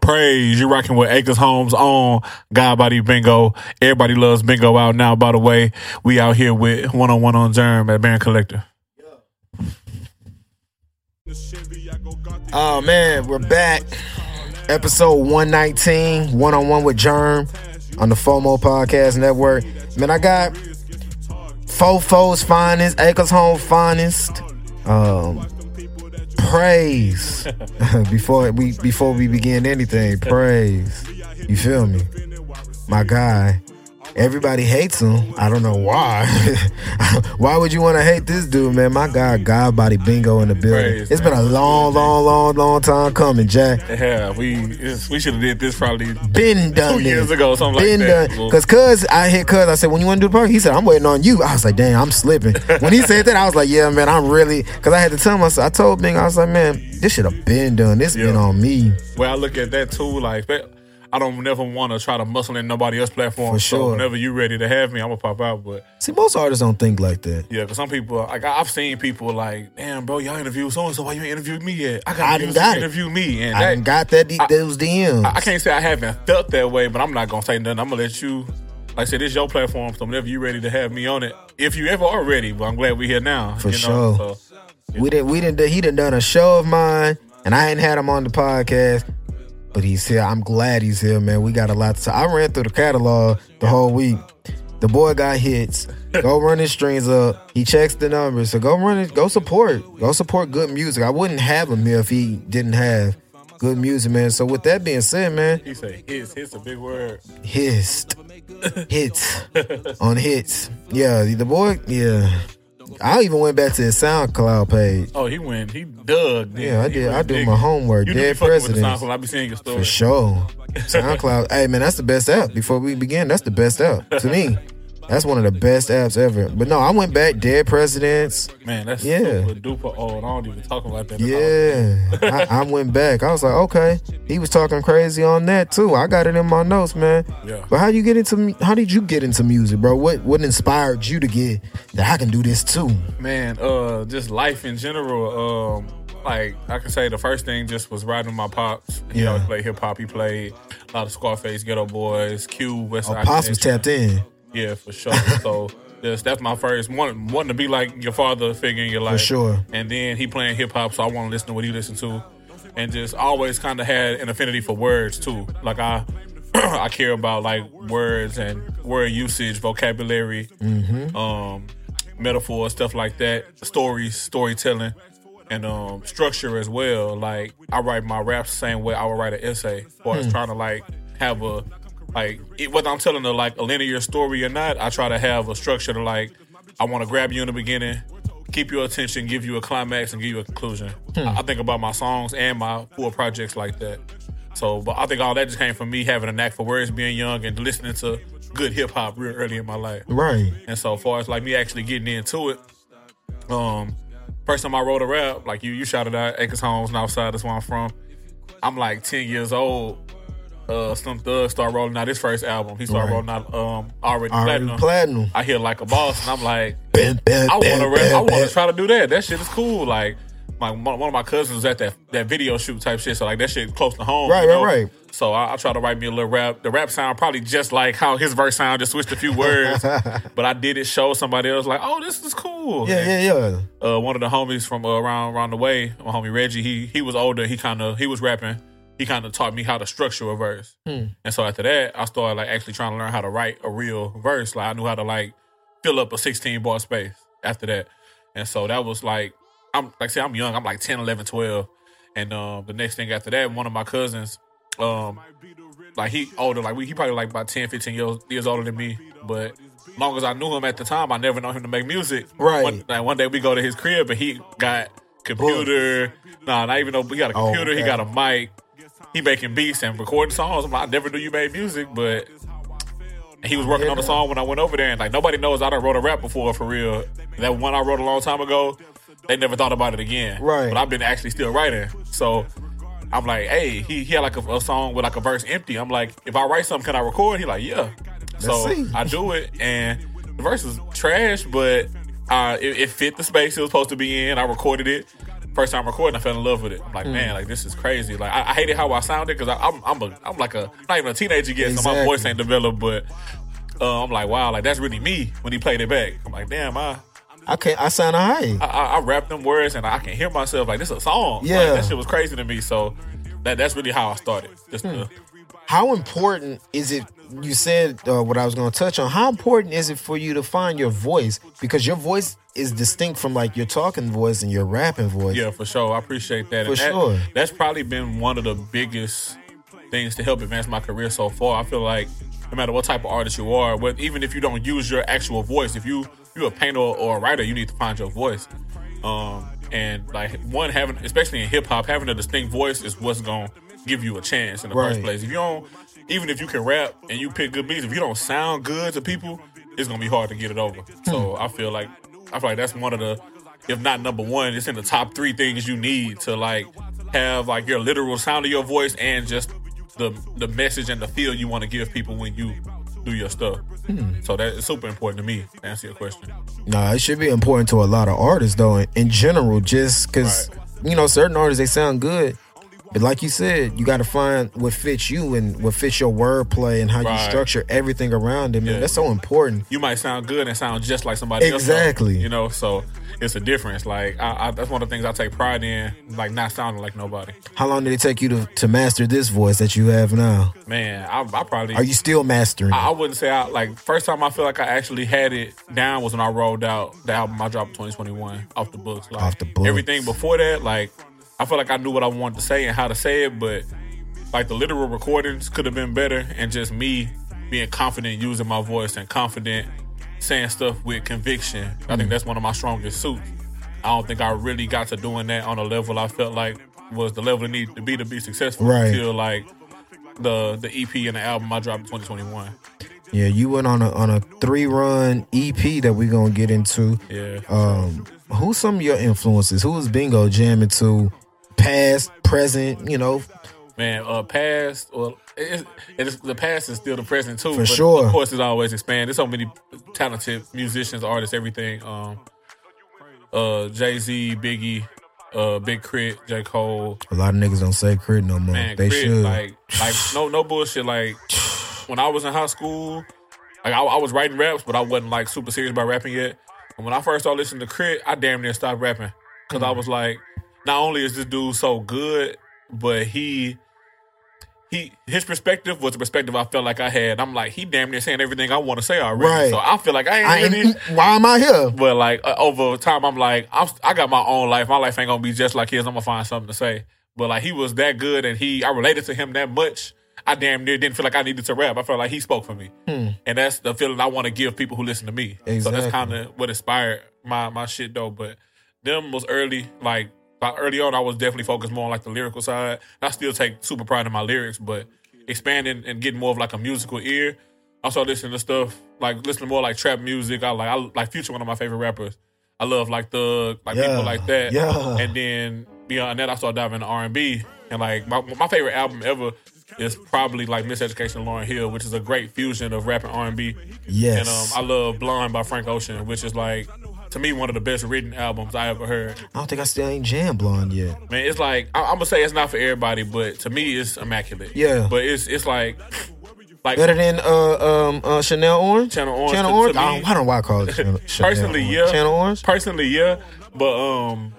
Praise. You're rocking with Acres Homes on God Body Bingo. Everybody loves bingo out now, by the way. We out here with one on one on Germ at Baron Collector. Oh man, we're back. Episode 119, one on one with Germ on the FOMO Podcast Network. Man, I got Fofo's finest, Acres Home finest. Um, praise before we before we begin anything. Praise, you feel me? My guy. Everybody hates him. I don't know why. why would you want to hate this dude, man? My guy, God Body Bingo in the building. Praise, it's been a long, long, long, long time coming, Jack. Yeah, we we should have did this probably Been done. two years ago, something Been like that. done. Cause cuz I hit cuz I said, when you want to do the park, he said, I'm waiting on you. I was like, damn, I'm slipping. When he said that, I was like, yeah, man, I'm really cause I had to tell myself, I told Bing, I was like, man, this should have been done. This been on me. Well, I look at that too. Like, I don't never want to try to muscle in nobody else's platform. For So sure. whenever you ready to have me, I'm gonna pop out. But See, most artists don't think like that. yeah, because some people, like I've seen people like, damn, bro, y'all interview so and so. Why you ain't interviewed me yet? I got I you done to got it. interview me, and I that, got that I- those DMs. I, I can't say I haven't felt that way, but I'm not gonna say nothing. I'm gonna let you. Like I said, this your platform, so whenever you ready to have me on it, if you ever are ready, but I'm glad we're here now. For you sure. know? So, We didn't. We didn't. He done done a show of mine, and I hadn't had him on the podcast. But he's here. I'm glad he's here, man. We got a lot to. I ran through the catalog the whole week. The boy got hits. Go run his strings up. He checks the numbers. So go run it. Go support. Go support good music. I wouldn't have him here if he didn't have good music, man. So with that being said, man, he say hits, hits a big word. hits, hits on hits. Yeah, the boy. Yeah, I even went back to his SoundCloud page. Oh, he went, he dug. Yeah, I did. I do my homework. You Dead fucking with the presidents. I be seeing your story. For sure. SoundCloud. hey man, that's the best app. Before we begin, that's the best app to me. That's one of the best apps ever. But no, I went back. Dead presidents. Man, that's Yeah. super duper old. I don't even talk about that. Yeah, I, I went back. I was like, okay. He was talking crazy on that too. I got it in my notes, man. Yeah. But how you get into? How did you get into music, bro? What what inspired you to get that? I can do this too. Man, uh, just life in general. Um, like I can say, the first thing just was riding my pops. He Yeah. always played hip hop. He played a lot of Scarface, Geto Boys, Q, West Oh. Pops was tapped in Yeah, for sure. so just, that's my first one. Wanting to be like your father figure in your life. for sure. And then he playing hip hop, so I want to listen to what he listened to, and just always kind of had an affinity for words too. Like I, I care about like words and word usage, vocabulary, um, metaphor, stuff like that, stories, storytelling, and um, structure as well. Like I write my raps the same way I would write an essay, or as trying to like have a like it, whether I'm telling a like a linear story or not. I try to have a structure to like I want to grab you in the beginning, keep your attention, give you a climax, and give you a conclusion. I, I think about my songs and my full projects like that. So, but I think all that just came from me having a knack for words, being young, and listening to good hip hop real early in my life. Right. And so, far as like me actually getting into it, um, first time I wrote a rap, like you, you shouted out Acres Homes and outside. That's where I'm from. I'm like 10 years old. Uh, Slim Thug start rolling out his first album. He started Right. rolling out um already, Already platinum. platinum. I hear like a boss, and I'm like, I want to rap. I want to try to do that. That shit is cool. Like, my one of my cousins was at that that video shoot type shit. So like that shit close to home. Right, you right, know? right. So I, I try to write me a little rap. The rap sound probably just like how his verse sound, just switched a few words. but I did it show somebody else like, oh, this is cool. Yeah, yeah, yeah. Uh, one of the homies from uh, around around the way, my homie Reggie, he he was older. He kind of he was rapping. He kind of taught me how to structure a verse. Hmm. And so after that, I started like actually trying to learn how to write a real verse. Like I knew how to like fill up a 16 bar space after that. And so that was like I'm like say I'm young. I'm like 10, 11, 12. And um, the next thing after that, one of my cousins, um, like he older, like we, he probably like about 10, 15 years, years older than me. But long as I knew him at the time, I never known him to make music. Right. One, like one day we go to his crib and he got computer. Nah, not even though he got a Oh, computer. He got a mic. He making beats and recording songs. Like, I never knew you made music, but he was working on the song when I went over there. And like nobody knows I done wrote a rap before for real. That one I wrote a long time ago, they never thought about it again. Right. But I've been actually still writing. So I'm like, hey, he, he had like a, a song with like a verse empty. I'm like, if I write something, can I record? He like, yeah. So see. I do it, and the verse is trash, but uh, it, it fit the space it was supposed to be in. I recorded it. First time recording, I fell in love with it. I'm like, man, like this is crazy. Like I, I hated how I sounded because I'm I'm a I'm like a not even a teenager yet, so my voice ain't developed. But uh, I'm like, wow, like that's really me when he played it back. I'm like, damn, I I can't. I sound high. I, I, I rap them words and I can hear myself like this is a song. Like, Yeah. that shit was crazy to me. So that that's really how I started. Just Hmm. to, How important is it? You said uh, what I was going to touch on. How important is it for you to find your voice? Because your voice is distinct from like your talking voice and your rapping voice. yeah, for sure. I appreciate that. For that- sure. That's probably been one of the biggest things to help advance my career so far. I feel like no matter what type of artist you are, but even if you don't use your actual voice, if you you're a painter or a writer, you need to find your voice. Um, and like one having, especially in hip hop, having a distinct voice is what's gonna give you a chance in the first place. If you don't, even if you can rap and you pick good beats, if you don't sound good to people, it's gonna be hard to get it over. Hmm. So I feel like I feel like that's one of the, if not number one, it's in the top three things you need to like have like your literal sound of your voice and just the the message and the feel you want to give people when you do your stuff. Hmm. So that is super important to me. To answer your question. Nah, it should be important to a lot of artists though. In, in general, just because you know certain artists they sound good, but like you said, you got to find what fits you and what fits your wordplay and how you structure everything around it. Man, Yeah. that's so important. you might sound good and sound just like somebody else. Exactly. You know, so it's a difference. Like I, I, that's one of the things I take pride in, like not sounding like nobody. How long did it take you to, to master this voice that you have now? Man, I, I probably. Are you still mastering? I, I wouldn't say I like first time I feel like I actually had it down was when I rolled out the album I dropped 2021 off the books. Like, Off the books. Everything before that, like I feel like I knew what I wanted to say and how to say it, but like the literal recordings could have been better, and just me being confident using my voice and confident saying stuff with conviction. I think that's one of my strongest suits. I don't think I really got to doing that on a level I felt like was the level it needed to be to be successful Right. until like the the EP and the album I dropped in 2021. yeah, you went on a on a three run EP that we're gonna get into. Yeah. Um, who's some of your influences? Who is Bingo jamming to? Past, present, you know, Man, uh, past, well, it's, it's, the past is still the present too. For but sure. Of course, it's always expanding. There's so many talented musicians, artists, everything. Um, uh, Jay Z, Biggie, uh, Big K.R.I.T., J Cole. a lot of niggas don't say K.R.I.T. no more. Man, they K.R.I.T., should. like, like no, no bullshit. Like when I was in high school, like I, I was writing raps, but I wasn't like super serious about rapping yet. And when I first started listening to K.R.I.T., I damn near stopped rapping because I was like, not only is this dude so good, but he. He his perspective was the perspective I felt like I had. I'm like he damn near saying everything I want to say already. Right. So I feel like I ain't I really. ain't, why am I here? But like uh, over time, I'm like, I'm, I got my own life. My life ain't gonna be just like his. I'm gonna find something to say. But like he was that good, and he I related to him that much. I damn near didn't feel like I needed to rap. I felt like he spoke for me, and that's the feeling I want to give people who listen to me. So Hmm. That's kind of what inspired my my shit though. But them was early, like like, early on, I was definitely focused more on like the lyrical side. I still take super pride in my lyrics, but expanding and getting more of like a musical ear. I started listening to stuff like listening more like trap music. I like I like Future, one of my favorite rappers. I love like the like Yeah, people like that. yeah. And then beyond that, I started diving into R and B. And like my my favorite album ever is probably like Miseducation of Lauryn Hill, which is a great fusion of rap and R and B. Yes. And um, I love Blonde by Frank Ocean, which is like to me one of the best written albums I ever heard. I don't think I still ain't jam blonde yet. Man, it's like I, I'm gonna say it's not for everybody, but to me it's immaculate. Yeah. But it's it's like like Better than uh um uh Chanel Orange. Channel Orange, Channel to- Orange. to I, me- don't, I don't know why I call it Chanel personally, yeah. Channel Orange. Personally, yeah. But um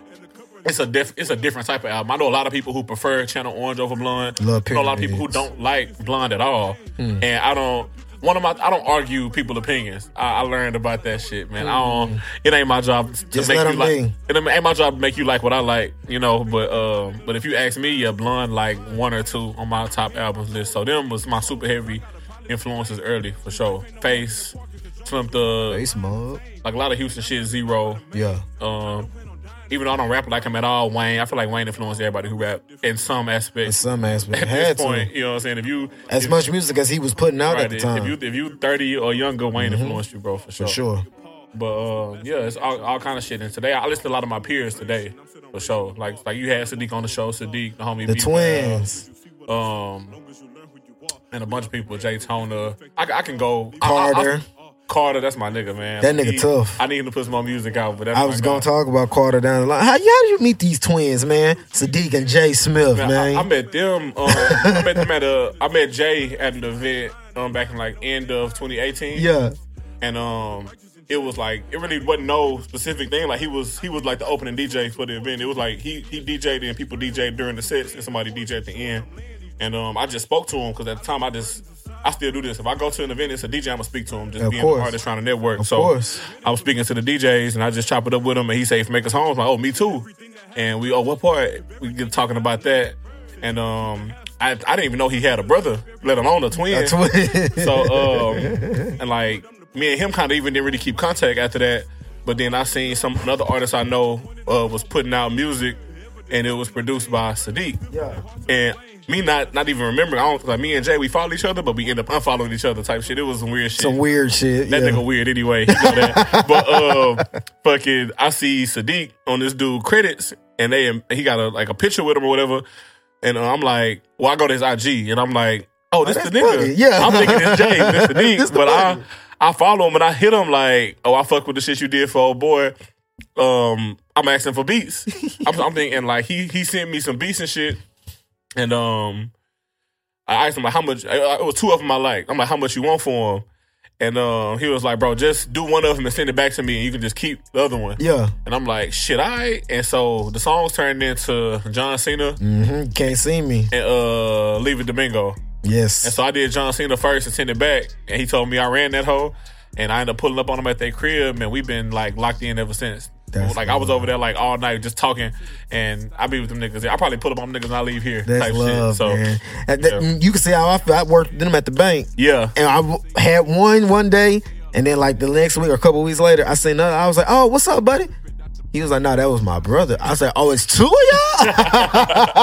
it's a diff- it's a different type of album. I know a lot of people who prefer Channel Orange over Blonde. Love I know a lot of people who don't like Blonde at all. Hmm. And I don't one of my I don't argue people opinions. I, I learned about that shit, man. I don't it ain't my job to. Just make you like be. it ain't my job to make you like what I like, you know, but um but if you ask me, yeah, Blonde like one or two on my top albums list. So them was my super heavy influences early for sure. Face, Slim Thug, Face mug. like a lot of Houston shit, Z-Ro. Yeah. Um, even though I don't rap like him at all, Wayne, I feel like Wayne influenced everybody who rap in some aspects. In aspect. some aspect, At had this point, to. you know what I'm saying? If you As if, much music as he was putting out right, at the time. if you if you 30 or younger, Wayne influenced you, bro, for sure. for sure. But um, yeah, it's all, all kind of shit. And today, I listen to a lot of my peers today, for sure. Like like you had Sadiq on the show, Sadiq, the homie, The B- twins. um, and a bunch of people, Jay Tona. I, I can go I- I- I- Carter. That's my nigga, man. That nigga He- tough. I need him to put some more music out, but that's I was guy. gonna talk about Carter down the line. How, how did you meet these twins, man? Sadiq and Jay Smith, man. Man, I, I met them. Um, I met them at a. I met Jay at an event um, back in like end of 2018. yeah, and um, it was like it really wasn't no specific thing. Like he was he was like the opening DJ for the event. It was like he he DJ'd and people DJ'd during the sets and somebody DJ'd at the end. And um, I just spoke to him because at the time I just I still do this. If I go to an event, it's a DJ. I'm gonna speak to him. Just Of being course. an artist trying to network. Of so course. I was speaking to the DJs and I just chop it up with him and he said, "Make us home." I'm like, "Oh, me too." And we oh, what part? We get talking about that. And um, I I didn't even know he had a brother, let alone a twin. a twin. So um and like me and him kind of even didn't really keep contact after that. But then I seen some another artist I know uh, was putting out music, and it was produced by Sadiq. yeah, And me not not even remembering. I don't like me and Jay. We follow each other, but we end up unfollowing each other type shit. It was some weird shit. some weird shit. That yeah. nigga weird anyway. You know that. but uh, fucking, I see Sadiq on this dude credits, and they he got a like a picture with him or whatever, and uh, I'm like, well, I go to his IG, and I'm like, oh, this that's the nigga. funny. Yeah. I'm thinking it's Jay, this Sadiq, This but I. I follow him and I hit him like, oh, I fuck with the shit you did for old boy. Um, I'm asking for beats. I'm, I'm thinking like he he sent me some beats and shit, and um. I asked him like how much. It was two of them I like. I'm like, how much you want for them? And uh, he was like, bro, just do one of them and send it back to me, and you can just keep the other one. Yeah, And I'm like, shit, I. And so the songs turned into John Cena hmm can't see me. and uh, Leave It Domingo. Yes, And so I did John Cena first and sent it back, and he told me I ran that hoe, and I ended up pulling up on them at their crib, and we've been like locked in ever since. That's like I was over there like all night just talking, and I be with them niggas. I probably pull up on them niggas when I leave here. that's type love, shit. So man. That- yeah. You can see how I. I worked them at the bank. yeah, and I had one one day, and then like the next week or a couple weeks later, I seen another. I was like, "Oh, what's up, buddy?" He was like, "No, that was my brother." I said, "Oh, it's two of y'all."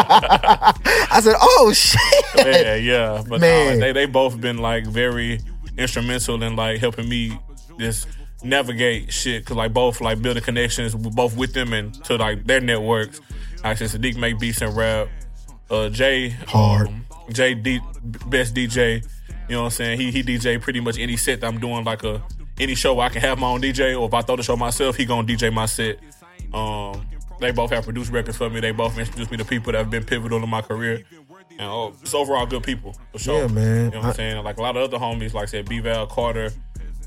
I said, "Oh shit." yeah, yeah. But Man. nah, they they both been like very instrumental in like helping me just navigate shit because like both like building connections both with them and to like their networks. I said, Sadiq make beats and rap. Uh, Jay Hard. um, Jay D, best DJ. You know what I'm saying? He he DJ pretty much any set that I'm doing like a any show where I can have my own DJ or if I throw the show myself, he gonna DJ my set. Um, they both have produced records for me. They both introduced me to people that have been pivotal in my career. And oh, it's overall good people for sure. Yeah, man. You know what I'm saying? Like a lot of other homies, like I said, B Val Carter.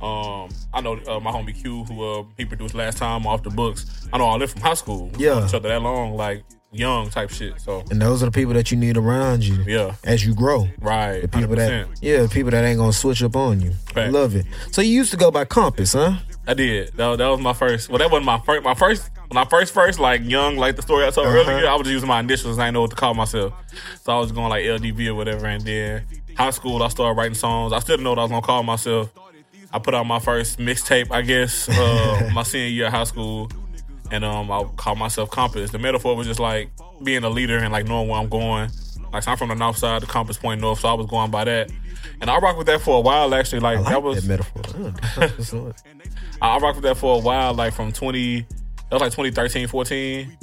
Um, I know uh, my homie Q, who uh, he produced last time off the books. I know all them from high school. We Yeah. each other that long, like young type shit. So And those are the people that you need around you yeah, as you grow. right. The people 100%. that, yeah, the people that ain't gonna switch up on you. Fact. Love it. So you used to go by Compass, huh? I did. That, that was my first. Well, that wasn't my first. My first when I first first like young, like the story I told Uh-huh. earlier. I was using my initials. I didn't know what to call myself, so I was going like LDV or whatever. And then high school, I started writing songs. I still didn't know what I was gonna call myself. I put out my first mixtape, I guess, uh, my senior year of high school, and um, I called myself Compass. The metaphor was just like being a leader and like knowing where I'm going. Like so I'm from the north side, the compass point north, so I was going by that. And I rocked with that for a while actually. Like, like that was that metaphor. The compass on it. I rocked with that for a while, like from 20, that was like 2013, 14.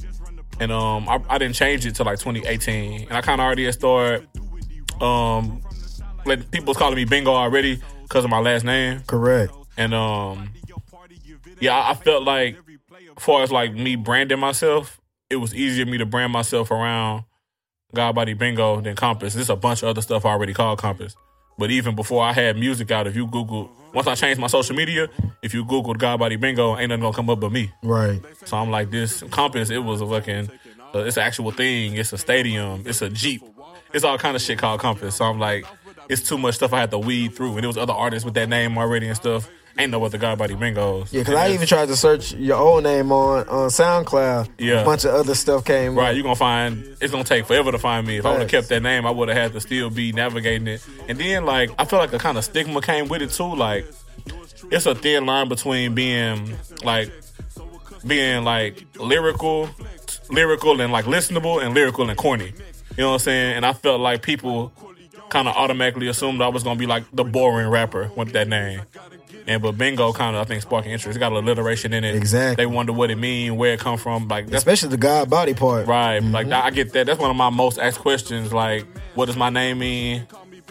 And um, I, I didn't change it till like 2018. And I kind of already had started, um, like people was calling me Bingo already because of my last name. Correct. And um, yeah, I, I felt like, as far as like me branding myself, it was easier for me to brand myself around God Body Bingo then Compass. There's a bunch of other stuff I already called Compass. But even before I had music out, if you Google, once I changed my social media, if you Googled God Body Bingo, ain't nothing gonna come up but me. Right. So I'm like, this Compass, it was a fucking, uh, it's an actual thing. It's a stadium. It's a Jeep. It's all kind of shit called Compass. So I'm like, it's too much stuff I had to weed through. And there was other artists with that name already and stuff. Ain't know what the God Body Bingos. Yeah, because I even tried to search your old name on on SoundCloud. Yeah. A bunch of other stuff came. Right, you're gonna find it's gonna take forever to find me. If I would have kept that name, I would have had to still be navigating it. And then like I feel like a kind of stigma came with it too. Like it's a thin line between being like being like lyrical, lyrical and like listenable, and lyrical and corny. You know what I'm saying? And I felt like people kind of automatically assumed I was gonna be like the boring rapper with that name. And but bingo kind of I think sparking interest. It got alliteration in it. Exactly. They wonder what it mean, where it come from. Like especially the God body part. Right. Like mm-hmm. I get that. That's one of my most asked questions. Like, what does my name mean?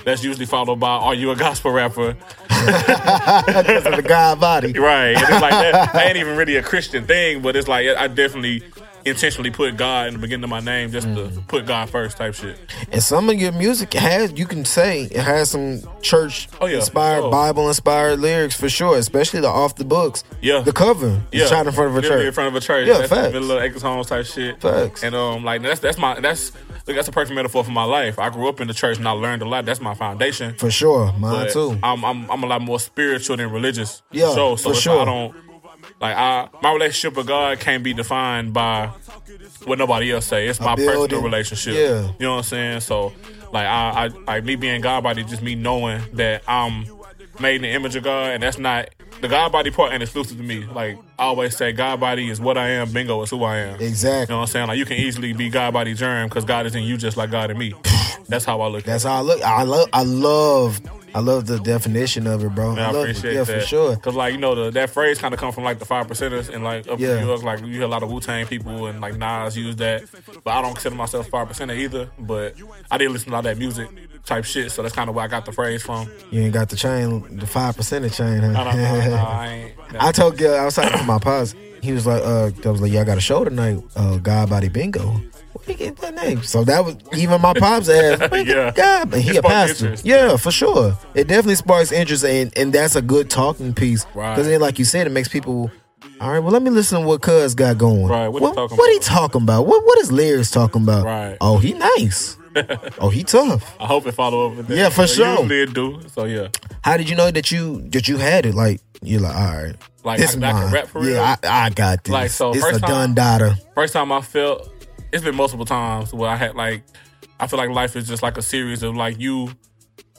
That's usually followed by, "Are you a gospel rapper?" because of the God body. Right. And it's like that, that ain't even really a Christian thing, but it's like I definitely intentionally put God in the beginning of my name just Mm. to put God first type shit. And some of your music has, you can say, it has some church Oh, yeah, inspired, sure. Bible inspired lyrics for sure, especially the off the books. Yeah. The cover Yeah, shot in front of a Literally church. In front of a church. Yeah, that's facts. Little Acres Homes type shit. Facts. And um, like that's that's my that's look, that's a perfect metaphor for my life. I grew up in the church and I learned a lot. That's my foundation. For sure. Mine But too. I'm, I'm I'm a lot more spiritual than religious. Yeah, so, so for sure. I don't like I my relationship with God can't be defined by what nobody else say. It's my personal relationship. Yeah. you know what I'm saying. So like I, I like me being God body, just me knowing that I'm made in the image of God, and that's not the God body part ain't exclusive to me. Like I always say, God body is what I am. Bingo is who I am. Exactly. You know what I'm saying? Like you can easily be God body germ because God is in you just like God in me. That's how I look. at That's how I look. I love. I love. I love the definition of it, bro. Man, I love it. appreciate Yeah, that. for sure. Cause like you know the, that phrase kind of come from like the five percenters and like up Yeah. in New York, like you hear a lot of Wu Tang people and like Nas use that, but I don't consider myself five percenter either. But I did listen to all that music type shit, so that's kind of where I got the phrase from. You ain't got the chain, the five percent chain, huh? I don't no, I ain't. I told Gil, I was talking to my pops. He was like, uh, I was like, y'all got a show tonight, uh, God Body Bingo. Where you get that name? So that was even my pops asked, "Where you Yeah. get God? And he It a pastor. interest. Yeah, for sure. It definitely sparks interest, and, and that's a good talking piece. Right. Because then, like you said, it makes people. All right, well, let me listen to what Cuz got going. Right, what he what, talking what he about? talking about? What what is lyrics talking about? Right. Oh, he nice. oh, he tough. I hope it follow up with that. Yeah, for But sure. Usually it do. So yeah, How did you know that you that you had it? Like you're like, all right, Like, this I- I can mine. rap for real? Yeah, I, I got this. Like, so it's first a time- done daughter. first time I felt it's been multiple times where I had like I feel like life is just like a series of like you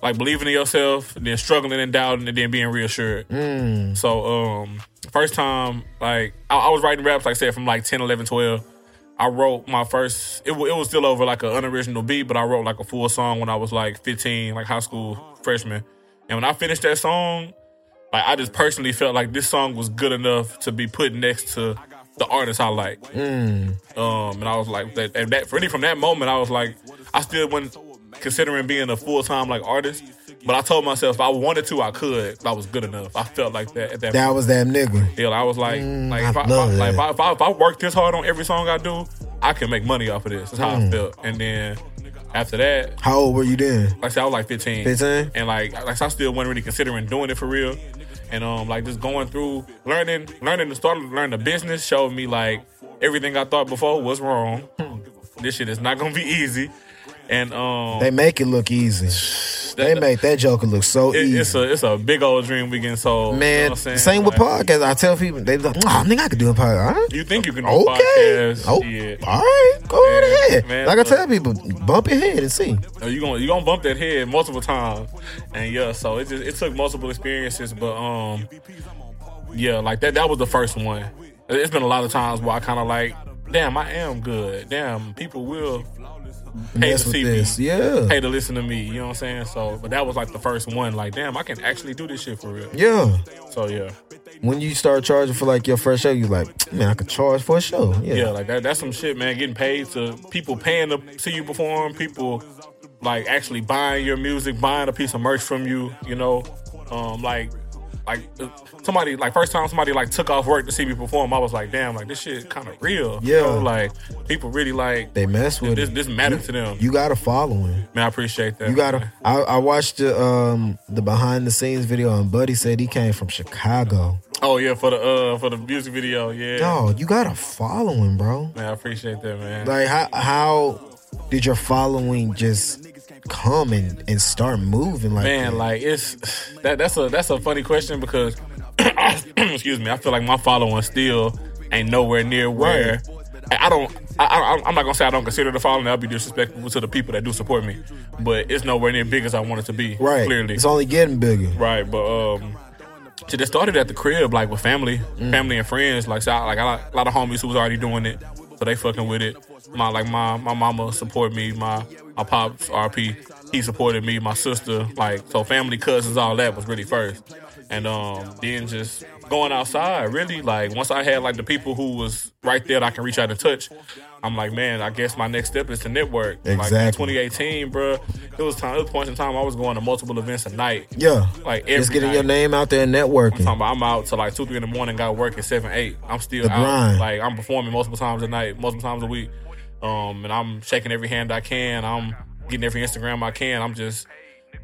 like believing in yourself, then struggling and doubting, and then being reassured. Mm. So um first time like I, I was writing raps like I said from like 10, 11, 12. I wrote my first it, wa- it was still over like an unoriginal beat, but I wrote like a full song when I was like 15, like high school freshman. And when I finished that song, like I just personally felt like this song was good enough to be put next to the artist I like. Um, and I was like, that, and that really from that moment, I was like, I still wasn't considering being a full time like artist, but I told myself if I wanted to, I could. I was good enough. I felt like that at that. That was that nigga. Yeah, I was like, like, if I I, I, like if, I, if, I, if I work this hard on every song I do, I can make money off of this. That's how Mm. I felt. And then after that, How old were you then? like I said, I was like 15. 15? And like, like I still wasn't really considering doing it for real. And um, like just going through learning, learning to start learning the business showed me like everything I thought before was wrong. this shit is not gonna be easy. And um, They make it look easy. They that- make that Joker look so it- easy. it's a it's a big old dream we getting sold. you know Man, what I'm same with Like, podcasts. I tell people they like, "Oh, nigga, I could do a podcast." You think you can do Okay. podcasts? Oh, Yeah. all right. Go right ahead. man, like I tell people, bump your head and see. You gonna you gonna bump that head multiple times, and yeah. So it just it took multiple experiences, but um, yeah, like that that was the first one. It's been a lot of times where I kind of like, damn, I am good. Damn, people will pay to see this. me, Yeah. pay to listen to me. You know what I'm saying? So, but that was like the first one. Like, damn, I can actually do this shit for real. Yeah. So yeah, When you start charging for like your first show, you like, man, I could charge for a show. Yeah. yeah, like that. That's some shit, man. Getting paid to people paying to see you perform. People like actually buying your music, buying a piece of merch from you. You know, um, like like somebody like first time somebody like took off work to see me perform. I was like, damn, like this shit kind of real. You Yeah. know, like people really like They mess with this. it. This mattered to them. You got a following. man, I appreciate that. You gotta. I, I watched the um the behind the scenes video, and Buddy said he came from Chicago. Oh yeah, for the uh for the music video. Yeah, Dog, you got a following, bro. man, I appreciate that, man. Like how how did your following just come and, and start moving like man that? like it's that that's a that's a funny question because excuse me i feel like my following still ain't nowhere near where I don't. I, I, I'm not gonna say I don't consider the following. I'll be disrespectful to the people that do support me, but it's nowhere near big as I want it to be. right. clearly, It's only getting bigger. right. But um, so they started at the crib, like with family, Mm. family and friends. Like, so I, like I a lot of homies who was already doing it, so they fucking with it. My like my my mama support me. My my pops RP, he supported me. My sister, like so, family, cousins, all that was really first. And um, then just going outside, really, like once I had like the people who was right there that I can reach out and touch, I'm like, man, I guess my next step is to network. Like in Exactly. 2018, bro, it was time. It was points in time I was going to multiple events a night. Yeah. Like every Just getting night. your name out there and networking. Talking about I'm out till like two, three in the morning, got work at seven, eight. I'm still The out. grind. Like I'm performing multiple times a night, multiple times a week. Um, and I'm shaking every hand I can. I'm getting every Instagram I can. I'm just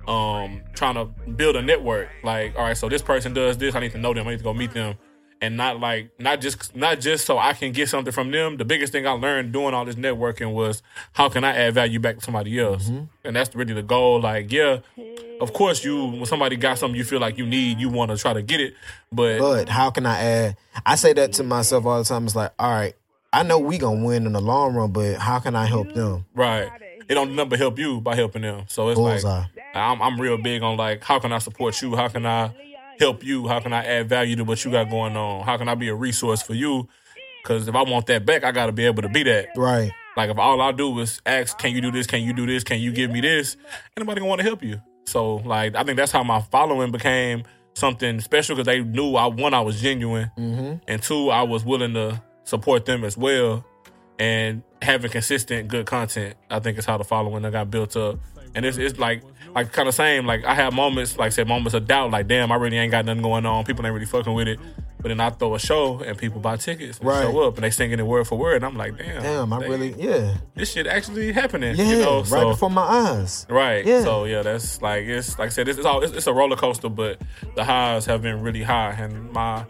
um trying to build a network. Like, all right, so this person does this, I need to know them, I need to go meet them. And not like not just not just so I can get something from them. The biggest thing I learned doing all this networking was how can I add value back to somebody else? And that's really the goal. Like, yeah, of course you when somebody got something you feel like you need, you want to try to get it. But But how can I add? I say that to myself all the time. It's like, all right, I know we gonna win in the long run, but how can I help them? Right. It don't but help you by helping them. So it's Bullseye. like I'm I'm real big on like how can I support you? How can I help you? How can I add value to what you got going on? How can I be a resource for you? Because if I want that back, I got to be able to be that. Right. Like if all I do is ask, can you do this? Can you do this? Can you give me this? Anybody gonna want to help you? So like I think that's how my following became something special because they knew I one I was genuine, mm-hmm. and two I was willing to support them as well, and having consistent good content. I think is how the following that got built up, and it's it's like like kind of same like I have moments like I said moments of doubt like damn I really ain't got nothing going on people ain't really fucking with it. But then I throw a show and people buy tickets and Right. show up and they singing it word for word and I'm like, damn, Damn, I they- really yeah. this shit actually happening. Yeah. you know, right before my eyes. right. Yeah. So yeah, that's like it's like I said, it's, it's all it's, it's a roller coaster, but the highs have been really high, and my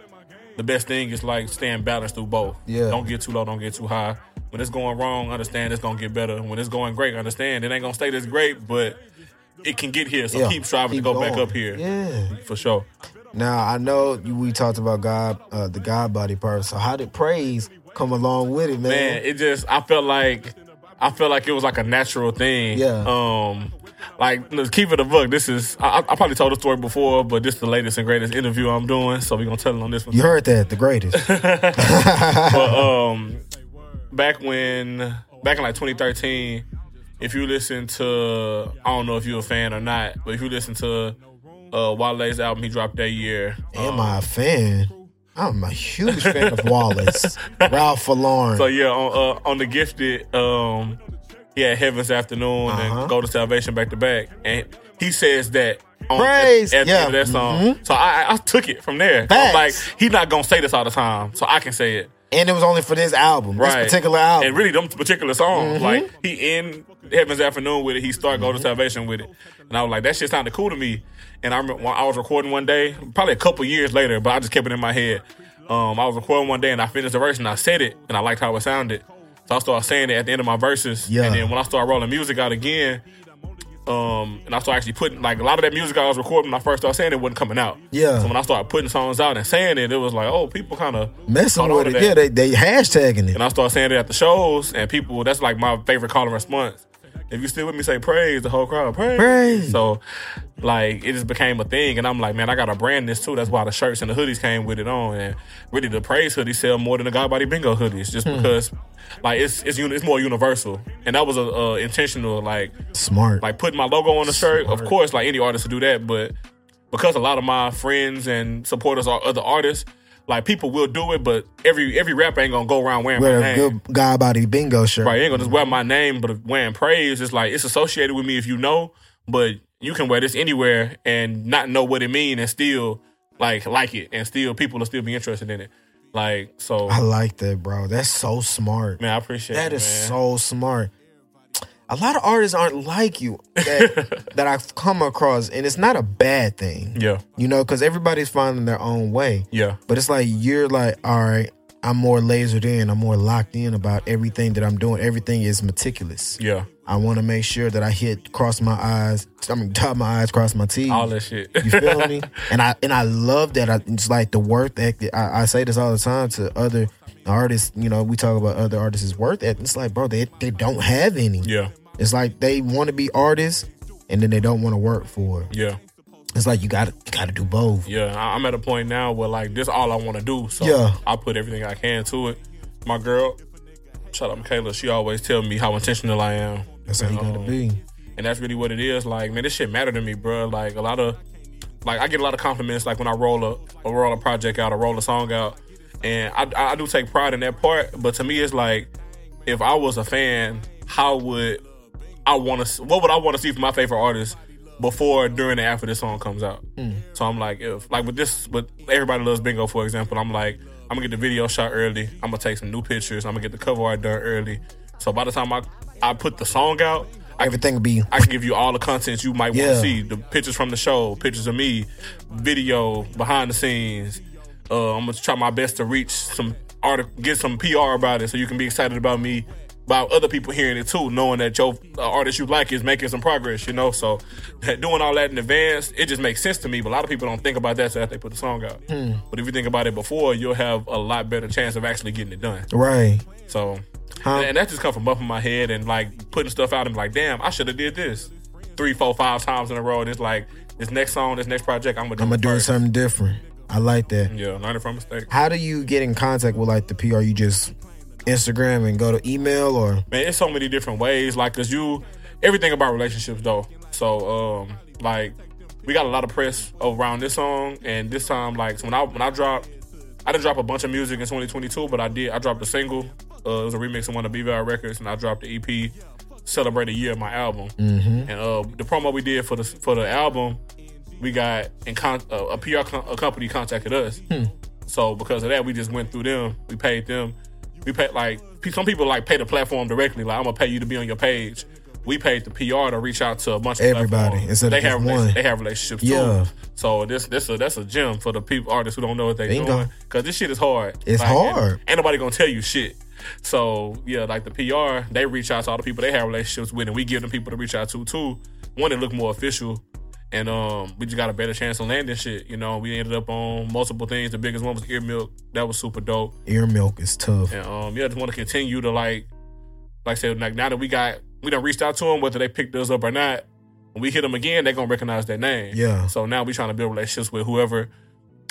the best thing is like staying balanced through both. Yeah. Don't get too low, don't get too high. When it's going wrong, understand it's gonna get better. When it's going great, understand it ain't gonna stay this great, but it can get here. So Yeah. keep striving Keep to go back up here. Yeah. For sure. Now I know we talked about God, uh, the God body part. So how did praise come along with it, man? man, it just I felt like I felt like it was like a natural thing. Yeah. Um, like let's keep it a book. This is I, I probably told the story before, but this is the latest and greatest interview I'm doing, so we're gonna tell it on this one. you heard that, the greatest. But um, back when back in like 2013, if you listen to I don't know if you're a fan or not, but if you listen to uh Wale's album he dropped that year, Am I a fan? I'm a huge fan of Wallace, Ralph Lauren. So yeah, on uh, on the gifted, um, he had Heaven's Afternoon Uh-huh. and Golden Salvation back to back, and he says that on Praise, at, at the yeah. Mm-hmm. end of that song. So I, I- took it from there. I'm like, he's not gonna say this all the time, so I can say it. and it was only for this album, Right, this particular album. and really them particular songs. Mm-hmm. Like he end Heaven's Afternoon with it, he start Golden Salvation with it, and I was like, that shit sounded cool to me. And I remember when I was recording one day, probably a couple years later, but I just kept it in my head. Um, I was recording one day and I finished the verse and I said it and I liked how it sounded. So I started saying it at the end of my verses. Yeah. And then when I started rolling music out again, um, and I started actually putting like a lot of that music I was recording when I first started saying it wasn't coming out. Yeah. So when I started putting songs out and saying it, it was like, oh, people kind of Messing with it, yeah, they they hashtagging it. and I started saying it at the shows, and people, that's like my favorite call and response. If you still with me, say praise, the whole crowd, praise. Praise. So, like, it just became a thing, and I'm like, man, I got to brand this too. That's why the shirts and the hoodies came with it on, and really the praise hoodies sell more than the God Body Bingo hoodies, just Hmm. because, like, it's it's it's more universal, and that was a, a intentional, like, Smart. like putting my logo on the shirt. Of course, like any artist to do that, but because a lot of my friends and supporters are other artists, like people will do it, but every every rapper ain't gonna go around wearing Wear my a name. good God body bingo shirt. Right, you ain't gonna just wear my name, but wearing praise is like it's associated with me if you know, but you can wear this anywhere and not know what it mean and still like like it and still people will still be interested in it. Like so, I like that, bro. That's so smart. man, I appreciate That it, is so smart. A lot of artists aren't like you that, that I've come across, and it's not a bad thing. yeah, You know, because everybody's finding their own way. yeah, But it's like you're like, all right, I'm more lasered in. I'm more locked in about everything that I'm doing. Everything is meticulous. yeah, I want to make sure that I hit cross my eyes. I mean, dot my eyes, cross my T's. all that shit. You feel me? And I and I love that. I, it's like the work ethic. I, I say this all the time to other artists. You know, we talk about other artists' worth. It's like, bro, they they don't have any. yeah, It's like they want to be artists, and then they don't want to work for it. yeah. It's like you got to you got to do both. Yeah, I'm at a point now where like this all I want to do. So Yeah. I put everything I can to it. My girl, shout out Michaela, she always tell me how intentional I am. That's how you got to Um, be. And that's really what it is. Like, man, this shit matter to me, bro. Like a lot of like I get a lot of compliments like when I roll a, a roll a project out or roll a song out, and I, I do take pride in that part. But to me, it's like if I was a fan, how would I want to? What would I want to see from my favorite artist before, during, and after this song comes out? Hmm. So I'm like, if like with this, with everybody loves bingo, for example, I'm like, I'm gonna get the video shot early. I'm gonna take some new pictures. I'm gonna get the cover art done early. So by the time I I put the song out, I Everything will be I can give you all the content you might want Yeah. to see. The pictures from the show, pictures of me, video, behind the scenes. Uh, I'm gonna try my best to reach some art, get some PR about it, so you can be excited about me, about other people hearing it too, knowing that your uh, artist you like is making some progress. You know, so doing all that in advance, it just makes sense to me. But a lot of people don't think about that so that they put the song out. Hmm. But if you think about it before, you'll have a lot better chance of actually getting it done. right. So, Huh? and that just come from bumping my head and like putting stuff out and be like, damn, I should have did this three, four, five times in a row. And it's like this next song, this next project, I'm gonna do. I'm gonna do something different. I like that. Yeah, learning from mistakes. How do you get in contact with like the PR? You just Instagram and go to email or Man, it's so many different ways. Like, cause you, everything about relationships though. So, um, like, we got a lot of press around this song, and this time, like, so when I when I dropped, I didn't drop a bunch of music in 2022, but I did. I dropped a single. Uh, it was a remix of one of BVR records, and I dropped the EP. Celebrate a year of my album, and uh, the promo we did for the for the album, we got in con- uh, a PR com- a company contacted us. So because of that, we just went through them. We paid them. We paid like some people like pay the platform directly. Like I'm gonna pay you to be on your page. We paid the PR to reach out to a bunch of Everybody, instead of they have one. they have relationships Yeah. too. So this this a, that's a gem for the people artists who don't know what they're Bingo. doing because this shit is hard. It's Like, hard. Ain't nobody gonna tell you shit. So yeah, like the PR, they reach out to all the people they have relationships with, and we give them people to reach out to too. One that look more official, and um, we just got a better chance of landing shit. You know, we ended up on multiple things. The biggest one was EARMILK. That was super dope. EARMILK is tough. And um, yeah, I just want to continue to like, like I said, like now that we got, we done reached out to them, whether they picked us up or not. When we hit them again, they gonna recognize that name. Yeah. So now we trying to build relationships with whoever,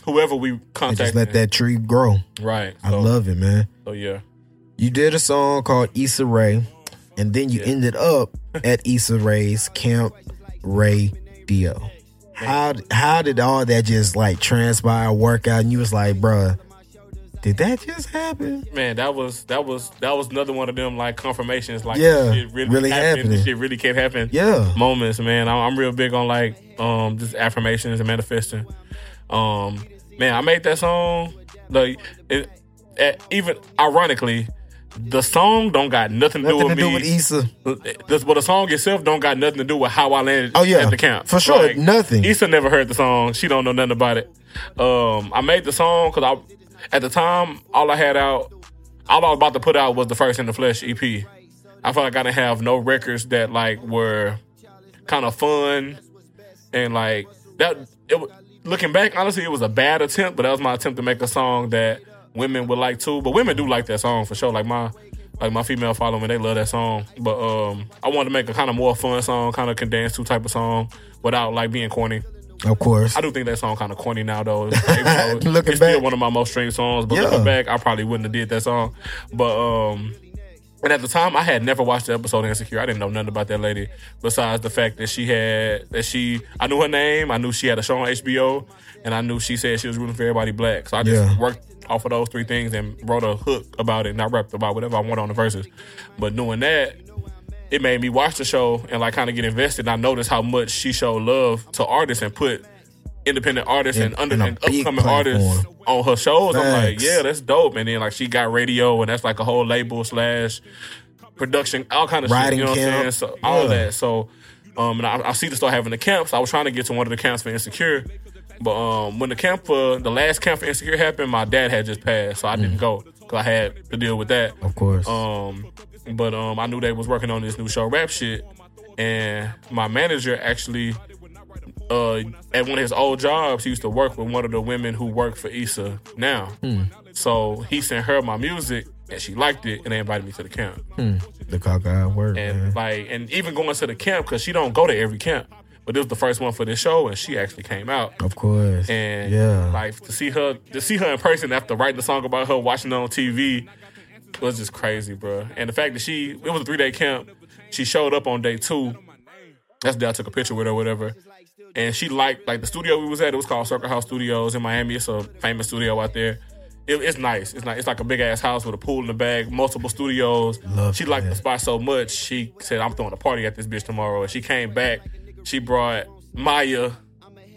whoever we contact. just let that tree grow. right. I So, love it, man. So yeah. You did a song called Issa Rae, and then you Yeah. ended up at Issa Rae's Camp Raedio. How how did all that just like transpire, work out, and you was like, bruh, did that just happen? Man, that was that was that was another one of them like confirmations. Like Yeah, shit really, really happened. happening. This Shit really can't happen. Yeah. moments, man. I'm, I'm real big on like um just affirmations and manifesting. Um, man, I made that song. Like, it, it, even ironically, the song don't got nothing to do with to do me. with Issa. This, but the song itself don't got nothing to do with how I landed Oh, yeah. at the camp. For sure, nothing. Issa never heard the song. She don't know nothing about it. Um, I made the song because I, at the time, all I had out, all I was about to put out was the first in the flesh EP. I felt like I didn't have no records that like were kind of fun and like that. It, looking back, honestly, it was a bad attempt, but that was my attempt to make a song that women would like too. But women do like that song for sure. Like my like my female following, they love that song. But um, I wanted to make a kind of more fun song, kind of condensed to type of song without like being corny. Of course. I do think that song kind of corny now though. It's, Looking it's still one of my most streamed songs. But Yeah. looking back, I probably wouldn't have did that song. But um, and at the time, I had never watched the episode of Insecure. I didn't know nothing about that lady besides the fact that she had that she. I knew her name. I knew she had a show on HBO, and I knew she said she was rooting for everybody black. So I just Yeah. worked off of those three things and wrote a hook about it, and I rapped about whatever I wanted on the verses. But doing that, it made me watch the show and like kind of get invested. And I noticed how much she showed love to artists and put independent artists In- and under and upcoming artists on her shows. I'm like, yeah, that's dope. And then like she got Raedio and that's like a whole label slash production, all kind of Writing shit. You know what I'm camp. saying? So all Yeah. that. So um and I, I see the start having the camps. I was trying to get to one of the camps for Insecure. But um, when the camp for the last camp for Insecure happened, my dad had just passed, so I Mm. didn't go because I had to deal with that. Of course. Um, but um, I knew they was working on this new show, rap shit, and my manager actually, uh, at one of his old jobs, he used to work with one of the women who work for Issa now. So he sent her my music, and she liked it, and they invited me to the camp. the cockeye word, And man. like, and even going to the camp because she don't go to every camp, but this was the first one for this show, and she actually came out. Of course. And yeah. like to see her to see her in person after writing the song about her watching it on TV was just crazy, bro. And the fact that she it was a three day camp, she showed up on day two, that's the day I took a picture with her, or whatever. And she liked like the studio we was at. It was called Circle House Studios in Miami. It's a famous studio out there. It, it's nice. It's like it's like a big ass house with a pool in the back, multiple studios. Love she liked that. the spot so much. She said, "I'm throwing a party at this bitch tomorrow." And she came back. She brought Maya,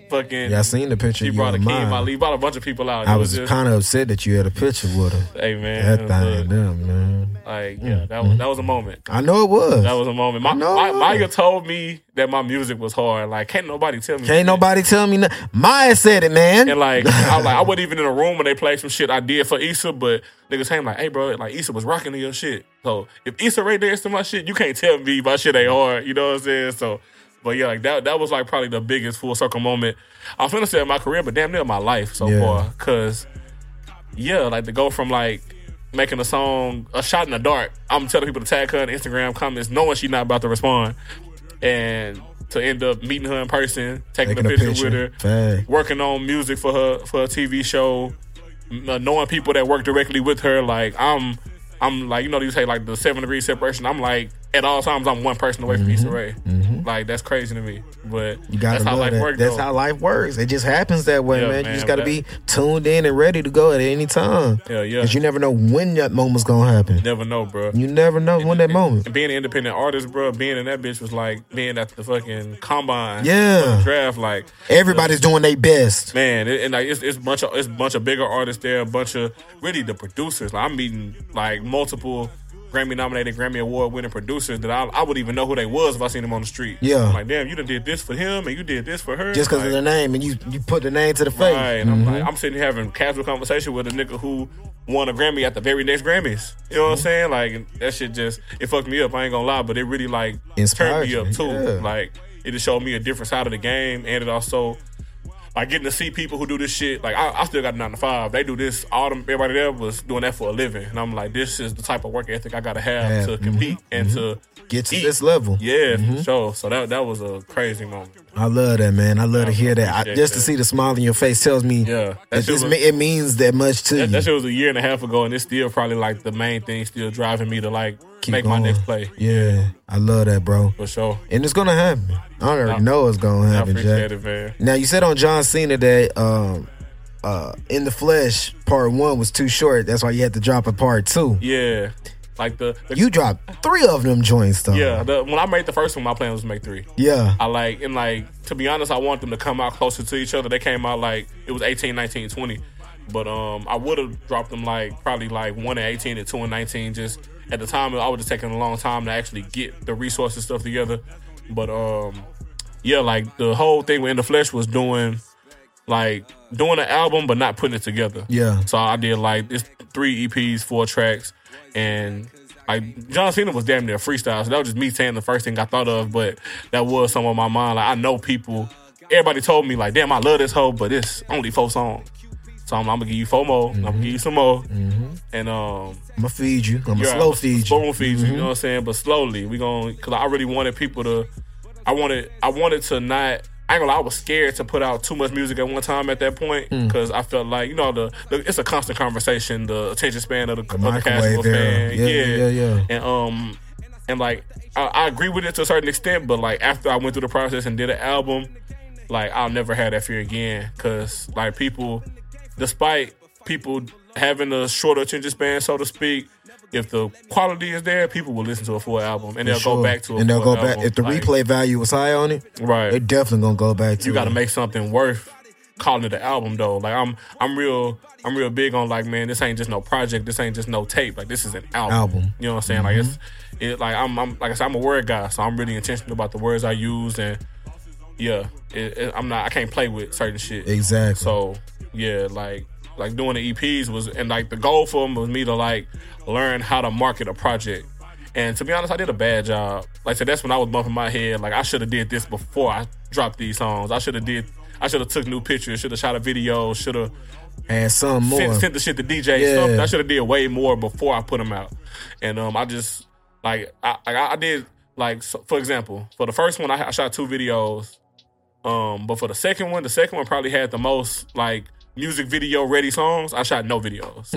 fucking. Yeah, I seen the picture. She brought a Akeem. Ali. Brought a bunch of people out. I It was kind of upset that you had a picture with her. Hey man, That thing, damn man. like yeah, that was mm-hmm. that was a moment. I know it was. That was a moment. My, my, Maya told me that my music was hard. Like, can't nobody tell me. Can't nobody tell me. No- Maya said it, man. And like, I like, I wasn't even in a room when they played some shit I did for Issa, but niggas came like, hey, bro, like Issa was rocking to your shit. So if Issa right there to my shit, you can't tell me my shit ain't hard. You know what I'm saying? So, but yeah, like that, that was like probably the biggest full circle moment. I'm finna say in my career, but damn near my life so Yeah. far. Cause yeah, like to go from like making a song, a shot in the dark. I'm telling people to tag her in Instagram comments, knowing she's not about to respond, and to end up meeting her in person, taking, Taking a a picture, picture. with her, Fact. working on music for her for a TV show, uh, knowing people that work directly with her. Like I'm, I'm like you know you say like the seven degree separation. I'm like at all times I'm one person away from Issa Rae. Like that's crazy to me, but You gotta that's how life that. works. That's though. how life works. It just happens that way, Yeah, man. You just gotta be tuned in and ready to go at any time. Yeah, yeah. Cause you never know when that moment's gonna happen. Never know, bro. You never know when that moment. And being an independent artist, bro, being in that bitch was like being at the fucking combine, Yeah. draft. Like, Everybody's doing their best. man, it, and like it's, it's a bunch of it's a bunch of bigger artists there, a bunch of really the producers. Like I'm meeting like multiple Grammy nominated, Grammy award winning producers that I, I would even know who they was if I seen them on the street. Yeah. I'm like damn, you done did this for him and you did this for her, Just because like, of the name, and you you put the name to the face. Right, and I'm mm-hmm. like, I'm sitting here having casual conversation with a nigga who won a Grammy at the very next Grammys. You know what I'm mm-hmm. saying? Like that shit just it fucked me up. I ain't gonna lie, but it really like Inspired turned me up too. yeah. Like it just showed me a different side of the game, and it also like getting to see people who do this shit. Like I, I still got a nine to five. They do this. All them everybody there was doing that for a living, and I'm like, this is the type of work ethic I gotta have Yeah, to mm-hmm. compete and mm-hmm. to Get to eat. this level. Yeah, for mm-hmm. sure. So that that was a crazy moment. I love that, man. I love to hear that. I, just to see the smile on your face tells me Yeah, that that this was- it means that much to That, you. that shit was a year and a half ago, and it's still probably like the main thing still driving me to like Keep make my going. next play Yeah, I love that, bro. for sure. And it's gonna happen. I already I- know it's gonna I happen, appreciate Jack. it, man. Now you said on John Cena that um, uh, in the flesh part one was too short. That's why you had to drop a part two. Yeah, like the, the You dropped three of them joints though. yeah. The, when I made the first one, my plan was to make three. yeah. I like and like to be honest, I want them to come out closer to each other. They came out like it was 18, 19, 20. But um I would have dropped them like probably like one and eighteen and two and nineteen. Just at the time I was just taking a long time to actually get the resources stuff together. But um yeah, like the whole thing with In the Flesh was doing like doing an album but not putting it together. Yeah. So I did like it's three EPs, four tracks, and like John Cena was damn near freestyle. So that was just me saying the first thing I thought of, but that was some on my mind. Like I know people, everybody told me like, damn, I love this hoe, but it's only four songs. So I'm, I'm gonna give you four more. I'm gonna give you some more, and um, I'm gonna feed you. I'm gonna yeah, slow feed you. Mm-hmm. Spoon you. You know what I'm saying? But slowly, we gonna because I really wanted people to. I wanted. I wanted to not. I ain't gonna lie. I was scared to put out too much music at one time at that point Mm. because I felt like you know the, the it's a constant conversation. The attention span of the, the microwave casual fan. Yeah, yeah, yeah. And um, and like I, I agree with it to a certain extent, but like after I went through the process and did an album, like I'll never have that fear again because like people, despite people having a shorter attention span, so to speak. If the quality is there, people will listen to a full album and they'll Sure. go back to it. and they'll go back album. if the Like, replay value was high on it. right They're definitely gonna go back to. you got to make something worth calling it an album though. Like I'm I'm real I'm real big on like man, this ain't just no project, this ain't just no tape. Like this is an album. Album. Mm-hmm. You know what I'm saying? Like it's it like I'm I'm like I said I'm a word guy, so I'm really intentional about the words I use and yeah, it, it- I'm not I can't play with certain shit. exactly. So yeah, like like doing the EPs was and like the goal for them was me to like learn how to market a project. And to be honest, I did a bad job. Like I said, that's when I was bumping my head. Like I should have did this before I dropped these songs. I should have did. I should have took new pictures. Should have shot a video. Should have and some more. sent, sent the shit to DJ. Yeah. Something I should have did way more before I put them out. And um, I just like I I, I did like so, for example, for the first one I, I shot two videos. Um, but for the second one, the second one probably had the most like music video ready songs. I shot no videos.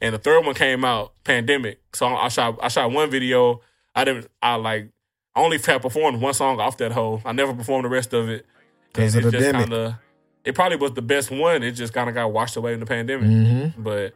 And the third one came out pandemic, so I shot I shot one video. I didn't I like I only have performed one song off that whole. I never performed the rest of it. Because of it the just pandemic. kinda it probably was the best one. It just kind of got washed away in the pandemic. Mm-hmm. But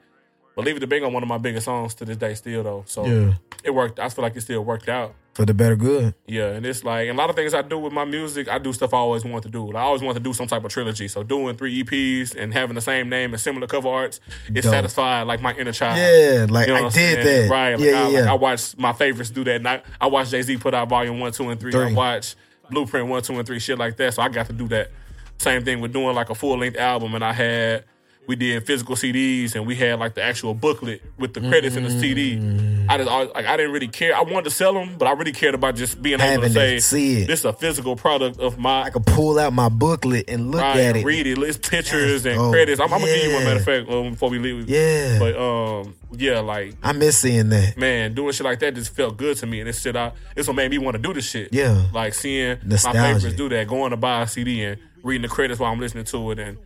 Believe It to Bingo, one of my biggest songs to this day, still though. So Yeah. it worked. I feel like it still worked out. For the better good. Yeah, and it's like and a lot of things I do with my music. I do stuff I always want to do. Like, I always want to do some type of trilogy. So doing three EPs and having the same name and similar cover arts, it Dope. satisfied like my inner child. Yeah, like You know I did saying? that. Right. Like, yeah, I, yeah, like. I watched my favorites do that. And I, I watched Jay Z put out volume one, two, and three. I Three. watched Blueprint one, two, and three, shit like that. So I got to do that. Same thing with doing like a full length album, and I had we did physical CDs, and we had like the actual booklet with the credits in the CD. I just always, like I didn't really care. I wanted to sell them, but I really cared about just being able Having to to say see it. this is a physical product of my. I could pull out my booklet and look Right, at it. read it. It's pictures and dope. credits. I'm, I'm gonna give you one matter of fact um, before we leave. Yeah. But um, yeah, like I miss seeing that. man, doing shit like that just felt good to me, and it's shit. I it's what made me want to do this shit. Yeah. like seeing Nostalgia. my favorites do that, going to buy a CD and reading the credits while I'm listening to it, and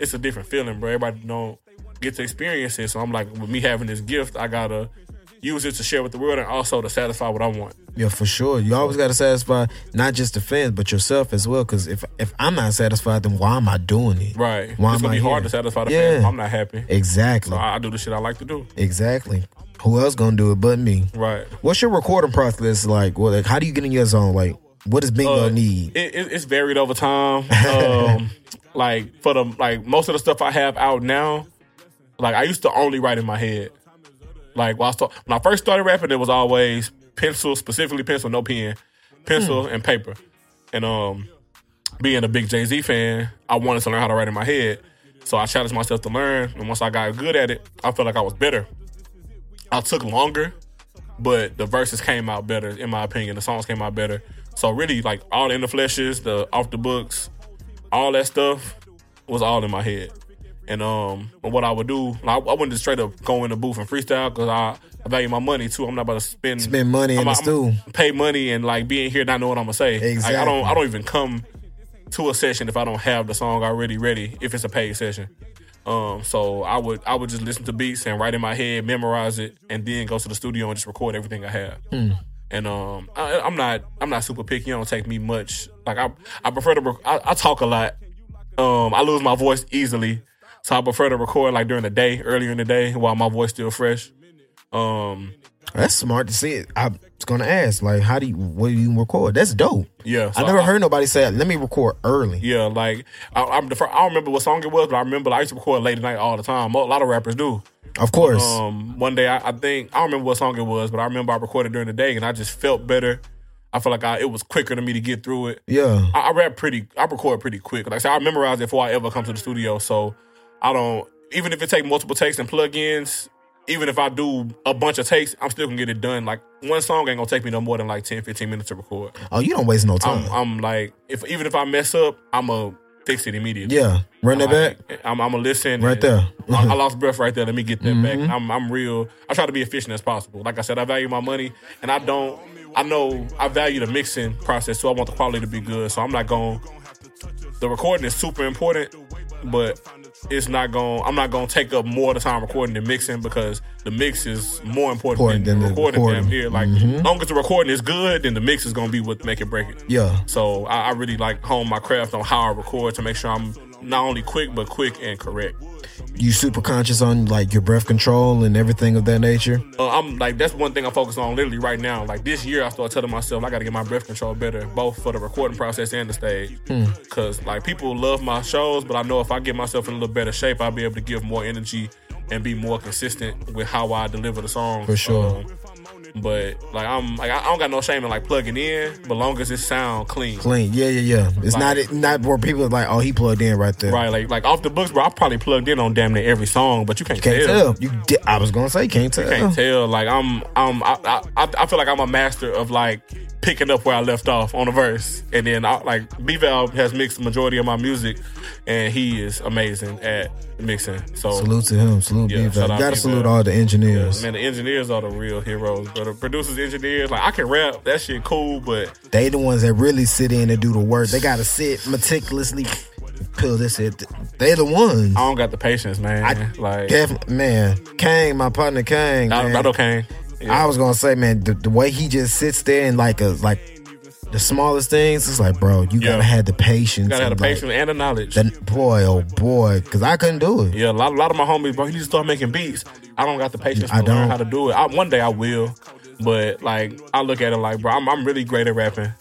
it's a different feeling, bro. Everybody don't get to experience it, so I'm like, with me having this gift, I gotta use it to share with the world and also to satisfy what I want. Yeah, for sure. You always got to satisfy not just the fans, but yourself as well. Because if if I'm not satisfied, then why am I doing it? Right, Why it's am gonna I be hard here? to satisfy the Yeah. fans. if I'm not happy. Exactly. So I, I do the shit I like to do. exactly. Who else gonna do it but me? Right. What's your recording process like? Well, like how do you get in your zone? Like, what does Bingo Uh, need? It, it, it's varied over time. Um, like for the like most of the stuff I have out now, like I used to only write in my head. Like while I start, when I first started rapping, it was always pencil, specifically pencil, no pen, pencil and paper. And um, being a big Jay Z fan, I wanted to learn how to write in my head. So I challenged myself to learn, and once I got good at it, I felt like I was better. I took longer, but the verses came out better, in my opinion. The songs came out better. So really, like all the in the fleshes, the off the books, all that stuff was all in my head. And um, what I would do, I, I wouldn't just straight up go in the booth and freestyle because I, I value my money too. I'm not about to spend Spend money in I'm, the I'm- stew. pay money and like being here not knowing what I'm gonna say. Like, I don't I don't even come to a session if I don't have the song already ready. If it's a paid session. Um, so I would I would just listen to beats and write in my head, memorize it, and then go to the studio and just record everything I have. Hmm. And um, I, I'm not I'm not super picky. It don't take me much. Like I I prefer to rec- I, I talk a lot. Um, I lose my voice easily, so I prefer to record like during the day, earlier in the day, while my voice still fresh. Um, That's smart to see it. I was gonna ask, like, how do you what do you record? That's dope. yeah. I so never heard nobody say, "Let me record early." Yeah, like I, I'm the first, I don't remember what song it was, but I remember I used to record late at night all the time. A lot of rappers do. Of course. Um, one day I, I think I don't remember what song it was, but I remember I recorded during the day and I just felt better. I feel like I, it was quicker to me to get through it. yeah. I, I rap pretty. I record pretty quick. Like I said, I memorize it before I ever come to the studio. So I don't. Even if it take multiple takes and plugins, even if I do a bunch of takes, I'm still gonna get it done. Like one song ain't gonna take me no more than like 10, 15 minutes to record. Oh, you don't waste no time. I'm, I'm like, if even if I mess up, I'm gonna fix it immediately. yeah. Run that back. I'm, I'm gonna listen. Right there. Mm-hmm. I, I lost breath right there. Let me get that back. I'm, I'm real. I try to be efficient as possible. Like I said, I value my money, and I don't. I know I value the mixing process, so I want the quality to be good. So I'm not going. The recording is super important, but it's not going. I'm not going to take up more of the time recording than mixing because the mix is more important, Important than, than the the recording. recording. Near. Like, mm-hmm. long as the recording is good, then the mix is going to be what make it break it. Yeah. So I, I really like hone my craft on how I record to make sure I'm not only quick but quick and correct. You super conscious on like your breath control and everything of that nature. Uh, I'm like that's one thing I focus on literally right now. Like this year, I started telling myself I got to get my breath control better, both for the recording process and the stage. Hmm. Because like people love my shows, but I know if I get myself in a little better shape, I'll be able to give more energy and be more consistent with how I deliver the songs. For sure. Um, but like I'm like I don't got no shame in like plugging in, but long as it sound clean. Clean. Yeah, yeah, yeah. It's Like- not not where people are like, oh, he plugged in right there. Right, like like off the books, bro. I probably plugged in on damn near every song, but you can't, Can't tell. tell. You. Di- I was gonna say can't tell. can't tell. Like I'm, I'm, I, I, I feel like I'm a master of like picking up where I left off on a verse, and then I, like B Val has mixed the majority of my music, and he is amazing at mixing. So Salute to him. Salute Yeah, B-Val. shout out Gotta B-Val. salute all the engineers. man, the engineers are the real heroes, but the producers, engineers, like I can rap, that shit cool, but They the ones that really sit in and do the work. They gotta sit meticulously. Peel this it. They the ones. I don't got the patience, man. I- like Def- man, Kang, my partner Kang. I, man. I know Kane. I was gonna say, man, the, the way he just sits there and like a like the smallest things, it's like, bro, you Yeah. gotta have the patience. You gotta have the like, patience and the knowledge. that- boy, oh boy, because I couldn't do it. Yeah, a lot, a lot of my homies, bro, he need to start making beats. I don't got the patience I learn don't. how to do it. I, one day I will, but like I look at it like, bro, I'm, I'm really great at rapping,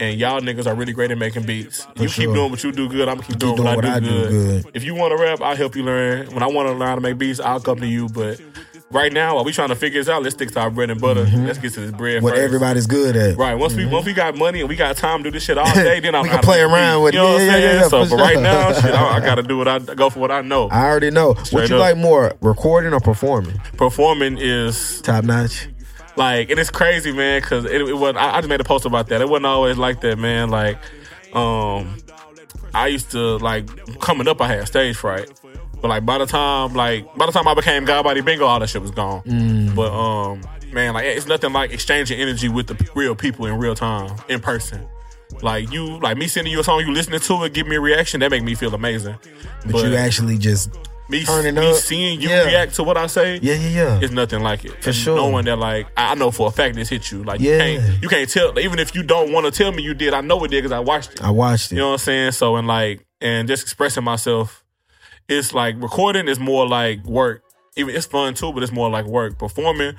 and y'all niggas are really great at making beats. you sure. keep doing what you do good. I'm keep doing, doing what, what I, I do, do good. good. If you want to rap, I'll help you learn. When I want to learn how to make beats, I'll come to you. But right now, while we trying to figure this out, let's stick to our bread and butter. Let's get to this bread Mm-hmm. What first. everybody's good at. Right. Once we once we got money and we got time to do this shit all day, then I'm We can play around with it. You know what Yeah, I'm yeah, saying? yeah, so, but right now, shit, I, I got to do what I go for what I know. I already know. Straight you up. like more recording or performing? Performing is Top notch. like, and it's crazy, man, because it, it was. I, I just made a post about that. It wasn't always like that, man. Like, um, I used to like coming up. I had stage fright, but like by the time like by the time I became God Body Bingo, all that shit was gone. But um, man, like it's nothing like exchanging energy with the real people in real time, in person. Like you, like me sending you a song, you listening to it, give me a reaction, that make me feel amazing. But, you actually just me, me seeing you Yeah. react to what I say, yeah, yeah, yeah. it's nothing like it. For sure. Knowing that, like, I I know for a fact this hit you. Like, Yeah. you can't, you can't tell. Even if you don't want to tell me you did, I know it did because I watched it. I watched it. You know what I'm saying? So, and like, and just expressing myself, it's like recording is more like work. Even it's fun too, but it's more like work. Performing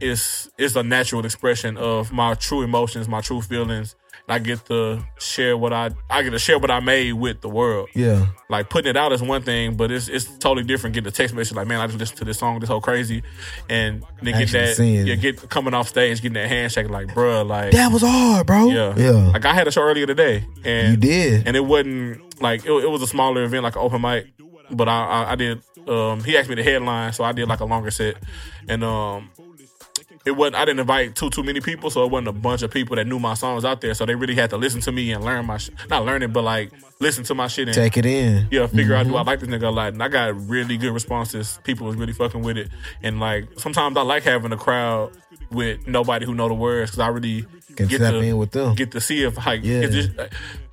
is is a natural expression of my true emotions, my true feelings. And I get to share what I I get to share what I made with the world yeah. like putting it out is one thing, but it's it's totally different. Getting a text message like, "Man, I just listened to this song, this whole crazy," and then get that, yeah, get coming off stage, getting that handshake, like, bruh, like, That was hard, bro. yeah, Yeah. Like I had a show earlier today, and you did. and it wasn't like it, it was a smaller event, like an open mic, but I I, I did. Um, he asked me the headline, so I did like a longer set, and um. It wasn't. I didn't invite too too many people, so it wasn't a bunch of people that knew my songs out there. So they really had to listen to me and learn my, sh- not learn it, but like listen to my shit and Take it in. yeah, figure Mm-hmm. out do I like this nigga a lot. And I got really good responses. People was really fucking with it. And like sometimes I like having a crowd with nobody who know the words because I really Can get to in with them. get to see if like Yeah. just,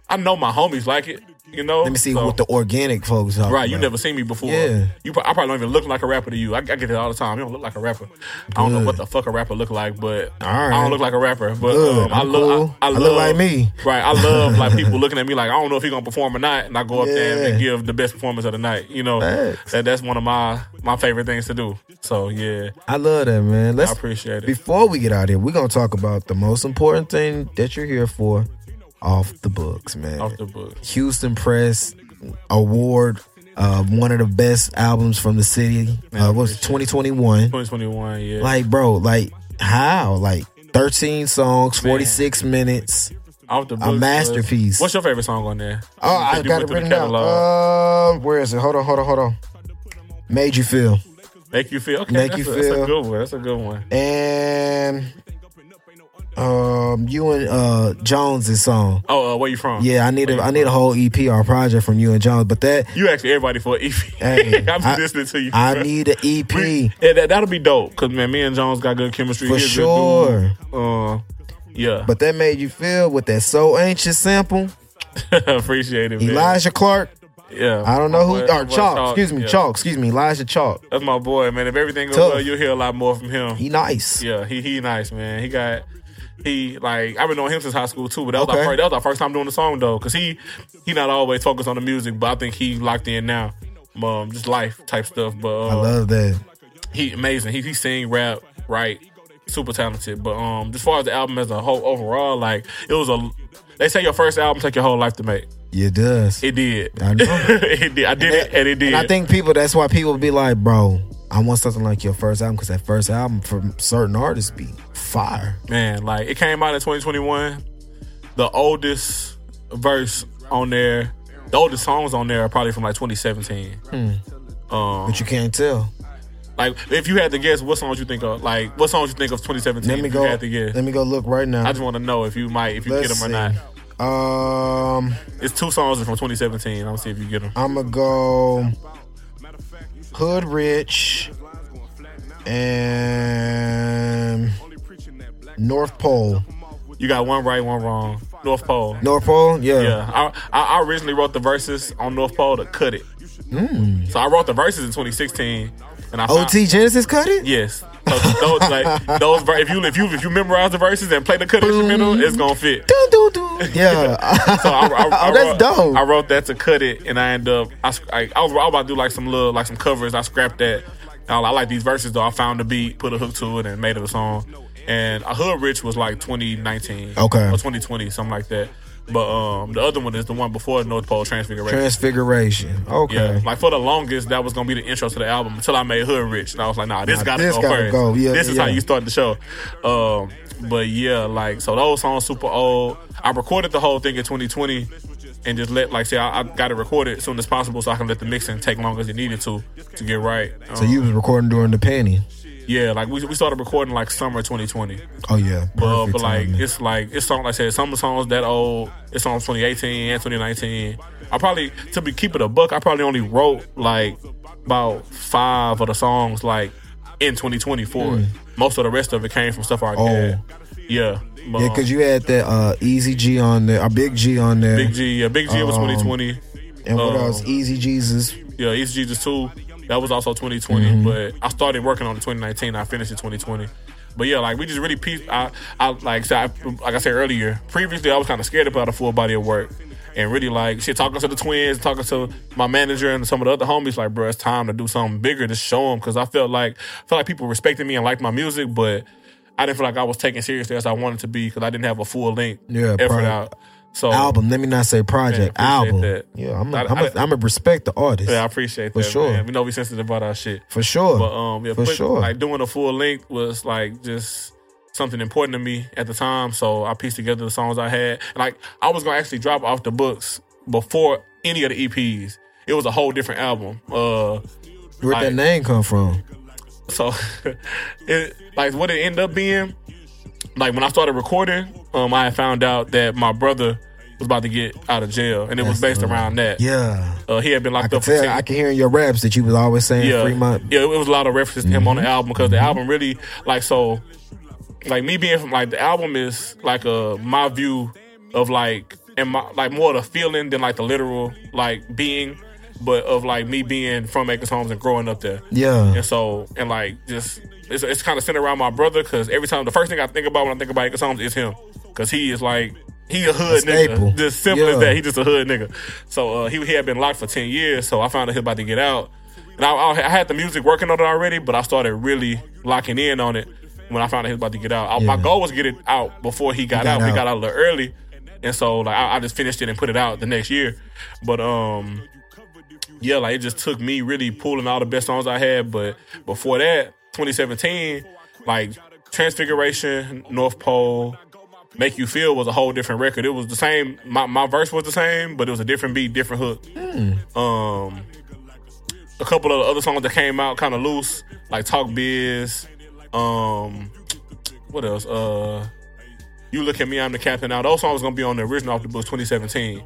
I know my homies like it. You know, Let me see So- what the organic folks are. Right, you never seen me before. Yeah. you. I probably don't even look like a rapper to you. I, I get it all the time. You don't look like a rapper. I don't know what the fuck a rapper look like, but All I don't look like a rapper. But um, I look. cool. I, I, I love, look like me. Right. I love like people looking at me like I don't know if he gonna perform or not, and I go up there and give the best performance of the night. You know, that that's one of my my favorite things to do. So yeah, I love that, man. Let's I appreciate it. Before we get out of here, we're gonna talk about the most important thing that you're here for, off the books, man. Off the book. Houston Press Award, uh, one of the best albums from the city. Man, I uh, was appreciate 2021. 2021. Yeah. Like, bro, like how? Like 13 songs, Man. 46 minutes. off the book. a masterpiece. What's your favorite song on there? Oh, I got it written down. Uh, where is it? Hold on, hold on, hold on. Made you feel. Make you feel. Okay, Make that's, you a, that's feel. a good one. That's a good one. And um, you and uh Jones's song. Oh, uh, where you from? Yeah, I need Where a I need a whole EP or project from you and Jones, but that You asked everybody for an EP. Hey, I'm I- listening to you. I bro. need an EP. We- yeah, that, that'll be dope. Cause man, me and Jones got good chemistry. For He's sure. Uh, yeah, But that made you feel with that so anxious sample. appreciate it. Man. Elijah Clark. Yeah, I don't know who or boy Chalk. Excuse me, yeah. Chalk. Excuse me, Elijah Chalk. That's my boy, man. If everything goes Tough. well, you'll hear a lot more from him. He nice. yeah, he he nice, man. He got he like I've been knowing him since high school too. But that was, Okay. our first, that was our first time doing the song though, because he he not always focused on the music, but I think he locked in now. Um, just life type stuff. But uh, I love that. he amazing. He he sing, rap, right, super talented. But um, as far as the album as a whole overall, like it was a. They say your first album take your whole life to make. It does. It did. I know. it did. I did it, and it did. And I think people, that's why people be like, bro, I want something like your first album because that first album from certain artists be fire. man, like it came out in 2021. The oldest verse on there, the oldest songs on there are probably from like 2017. Um, But you can't tell. like if you had to guess, what songs you think of? Like what songs you think of 2017? Let me if go. You had to guess. Let me go look right now. I just want to know if you might, if you Let's get them or see. not. Um, It's two songs from 2017. I'm gonna see if you get them. I'm gonna go Hood Rich and North Pole. You got one right, one wrong. North Pole. North Pole, yeah. Yeah, I, I I originally wrote the verses on North Pole to CoCo. Hmm. So I wrote the verses in 2016, and I found, OT Genesis CoCo. Yes, those, like, those if you if you if you memorize the verses and play the CoCo instrumental, it's gonna fit. Doo, doo, doo. Yeah. So I, I, I oh, that's wrote, dope. I wrote that to CoCo, and I end up I, I, I was, I was about to do like some little like some covers. I scrapped that. I, I like these verses though. I found the beat, put a hook to it, and made it a song. And a hood rich was like 2019, Okay. or 2020, something like that. But um, the other one is the one before North Pole Transfiguration. Transfiguration. Okay. Yeah, like for the longest, that was gonna be the intro to the album until I made Hood Rich, and I was like, "Nah, this Nah, gotta this go gotta first. go. Yeah, this is how you start the show." Um, but yeah, like so those songs super old. I recorded the whole thing in 2020, and just let like say I, I got it recorded as soon as possible, so I can let the mixing take long as it needed to to get right. So Um, you was recording during the penny. Yeah, like we we started recording like summer 2020. Oh yeah. But, uh, Perfect but like timing. it's like it's song like I said, some songs that old. It's on 2018 and 2019. I probably to be keeping a book. I probably only wrote like about five of the songs like in 2020 for it. Most of the rest of it came from stuff I. Oh. had. Yeah, Yeah, because you had that uh, Easy G on there, a Big G on there, Big G, yeah, Big G was Um, 2020. and what um, else? Easy Jesus. Yeah, Easy Jesus 2. That was also 2020. Mm-hmm. But I started working on it 2019. I finished in 2020. But yeah, like we just really pieced. I, I like so I, like I said earlier. Previously, I was kind of scared about a full body of work, and really like shit talking to the twins, talking to my manager and some of the other homies. Like, bro, it's time to do something bigger to show them because I felt like felt like people respected me and liked my music, but I didn't feel like I was taken seriously as I wanted to be because I didn't have a full length Yeah, effort probably. out. So Album. Let me not say project. Man, album. that. Yeah, I'm. I- A, I'm. A, I- I'm a respect the artist. yeah, I appreciate that. For that. sure. man. We know we sensitive about our shit. for sure. But um, yeah, For put- sure. Like doing a full length was like just something important to me at the time. So I pieced together the songs I had. And like I was gonna actually drop off the books before any of the EPs. It was a whole different album. Uh, Where'd that name come from? so it like what it ended up being. Like when I started recording, um, I had found out that my brother was about to get out of jail, and it was based uh, around that. Yeah, Uh, he had been locked can up for tell. 10 I can hear in your raps that you was always saying yeah, Fremont. Yeah, it was a lot of references to him Mm-hmm. on the album because the album really like so like me being from like the album is like a my view of like and my like more the feeling than like the literal like being, but of like me being from Acres Homes and growing up there. Yeah, And so and like just it's, it's kind of centered around my brother because every time the first thing I think about when I think about Acres Homes is him because he is like he a hood staple. nigga, just simple Yeah. as that. He just a hood nigga. So uh, he he had been locked for ten years. So I found out he was about to get out, and I, I had the music working on it already, but I started really locking in on it when I found out he was about to get out. I, My goal was to get it out before he got, got out. We out. got out a little early, and so like I, I just finished it and put it out the next year. But um, yeah, like it just took me really pulling all the best songs I had. But before that, 2017, like Transfiguration, North Pole, Make You Feel was a whole different record. It was the same. My, my verse was the same, but it was a different beat, different hook. Um, a couple of other songs that came out kind of loose, like Talk Biz. Um, what else? Uh, You Look at Me, I'm the Captain. Now those songs gonna be on the original off the books 2017,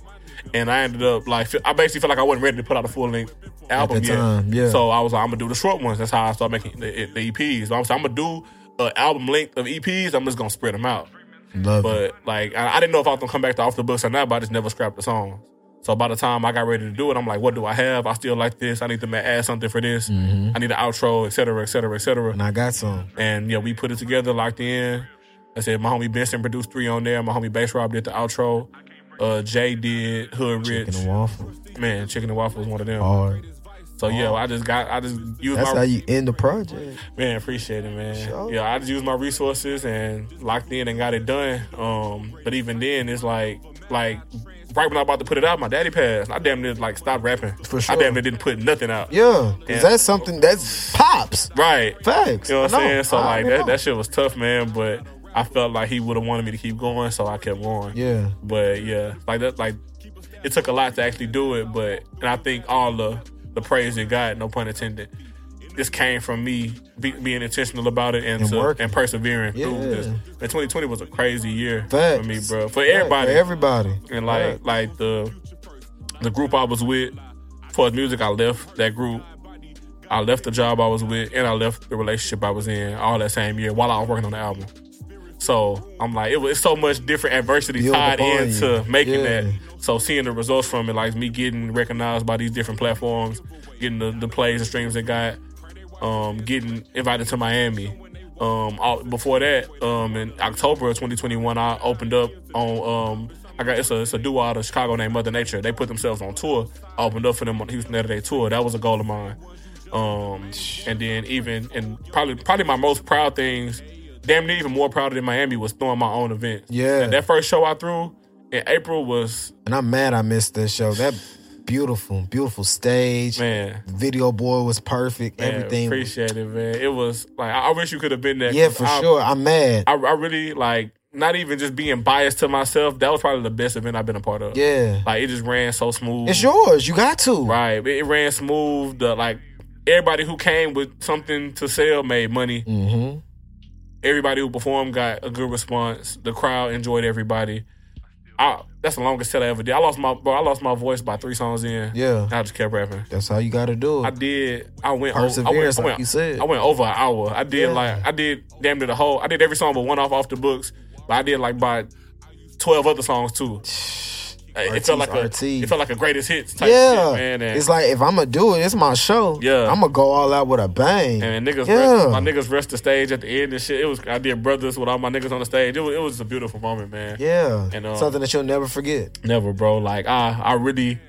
and I ended up like I basically felt like I wasn't ready to put out a full length album yet. time, yeah. So I was like, I'm gonna do the short ones. That's how I started making the, the EPs. So I'm, I'm gonna do an album length of EPs. I'm just gonna spread them out. love it. But like, I, I didn't know if I was gonna come back to off the books or not. But I just never scrapped the songs. So by the time I got ready to do it, I'm like, what do I have? I still like this. I need to add something for this. Mm-hmm. I need an outro, et cetera, et cetera, et cetera. And I got some. And yeah, we put it together, locked in. I said my homie Benson produced three on there. My homie Bass Rob did the outro. Uh, Jay did Hood Rich. Chicken and waffles. Man, Chicken and Waffle was one of them. Hard. So yeah, I just got I just used That's my how you end the project. Man, appreciate it, man. Sure. Yeah, I just used my resources and locked in and got it done. Um, but even then, it's like, like right when I was about to put it out, my daddy passed. I damn near like stopped rapping. For sure. I damn near didn't put nothing out. Yeah, because that's something that's pops. Right. Facts. You know what I'm saying? So I like that, know. that shit was tough, man. But I felt like he would have wanted me to keep going, so I kept going. Yeah. But yeah, like that, like it took a lot to actually do it. But and I think all the the praise that God, no pun intended, this came from me be, being intentional about it and And to, and persevering through this. And 2020 was a crazy year Facts. for me, bro. For Facts. everybody, For everybody. and like Facts. like the the group I was with for music, I left that group. I left the job I was with, and I left the relationship I was in all that same year while I was working on the album. So I'm like, it was so much different adversity Build tied into you. making Yeah. that. So seeing the results from it, like me getting recognized by these different platforms, getting the, the plays and streams they got, um, getting invited to Miami, Um, all, before that, um, in October of 2021, I opened up on um, I got it's a it's a duo out of Chicago named Mother Nature. They put themselves on tour. I opened up for them on Houston Saturday tour. That was a goal of mine. Um, and then even and probably probably my most proud things, damn near even more proud than Miami was throwing my own event. Yeah. And that first show I threw in April was And I'm mad I missed that show. That beautiful, beautiful stage. man. Video boy was perfect. Man, Everything. appreciate it, man. It was like I, wish you could have been there. Yeah, for I, sure. I'm mad. I, I really like not even just being biased to myself. That was probably the best event I've been a part of. yeah. like it just ran so smooth. It's yours. You got to. Right, it, it ran smooth. The, like everybody who came with something to sell made money. Mm-hmm. Everybody who performed got a good response. The crowd enjoyed everybody. I, that's the longest set I ever did. I lost my bro. I lost my voice by three songs in. Yeah. I just kept rapping. That's how you got to do it. I did. I went. o- I went. Perseverance, I like went, you said. I went over an hour. I did Yeah. like I did damn near the whole. I did every song but one off off the books. But I did like by twelve other songs too. It felt like a it felt like a greatest hits type yeah. shit, man. And, it's like if I'm gonna do it, it's my show. Yeah. I'm gonna go all out with a bang. and niggas, yeah. rest, my niggas rest the stage at the end and shit. It was I did brothers with all my niggas on the stage. It was, it was a beautiful moment, man. yeah. And, um, Something that you'll never forget. Never, bro. Like I, I really,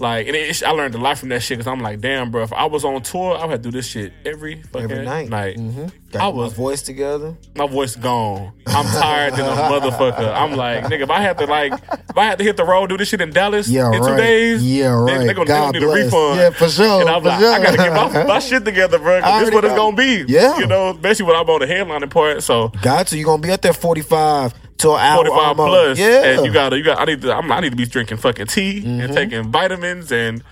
like, and it, I learned a lot from that shit because I'm like, damn, bro. If I was on tour, I would have to do this shit every fucking Every night. night. Mm-hmm. I was- my voice together. My voice gone. I'm tired than a motherfucker. I'm like, nigga, if I had to like, if I had to hit the road, do this shit in Dallas Yeah, in two days, Yeah, they- right. They, gonna, God they gonna need a refund. Yeah, for sure, And I'm like, sure. I gotta get my, my shit together, bro. This what it's gonna be. Yeah. you know, especially when I'm on the headlining part. So Got to. You gonna be up there 45 to an hour. 45 almost. plus. Yeah. And you gotta, you got. I need to. I'm, I need to be drinking fucking tea Mm-hmm. and taking vitamins and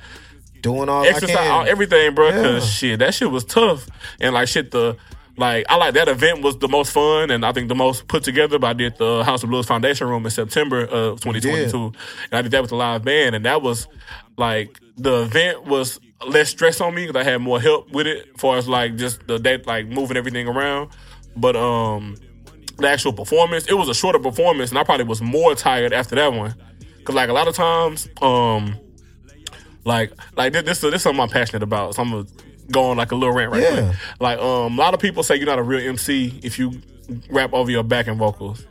doing all exercise, all, everything, bro. Yeah. Cause shit, that shit was tough. And like shit, the like I like that event was the most fun and I think the most put together. But I did the House of Blues Foundation Room in September of 2022, and I did that with a live band, and that was like the event was less stress on me because I had more help with it, as far as like just the day, like moving everything around. But um, the actual performance, it was a shorter performance, and I probably was more tired after that one. Cause like a lot of times, um, like like this this, this is something I'm passionate about. So I'm gonna go on like a little rant right Yeah. quick. Like um, a lot of people say you're not a real MC if you rap over your backing vocals,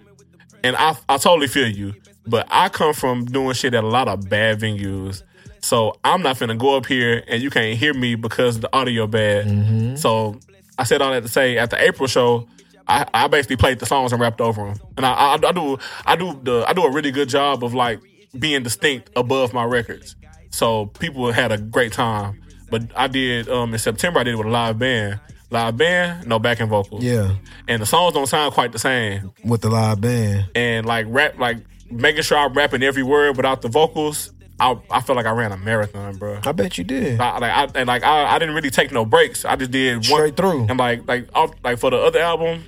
and I I totally feel you. But I come from doing shit at a lot of bad venues. So I'm not finna go up here and you can't hear me because the audio bad. So I said all that to say at the April show, I, I basically played the songs and rapped over them. And I, I, I do I do the I do a really good job of like being distinct above my records. So people had a great time. But I did um in September I did it with a live band. Live band, no backing vocals. Yeah. And the songs don't sound quite the same With the live band. and like rap, like making sure I'm rapping every word without the vocals. I I feel like I ran a marathon, bro. I bet you did. I, like I and like I, I didn't really take no breaks. I just did one Straight through. And like like off, like for the other album,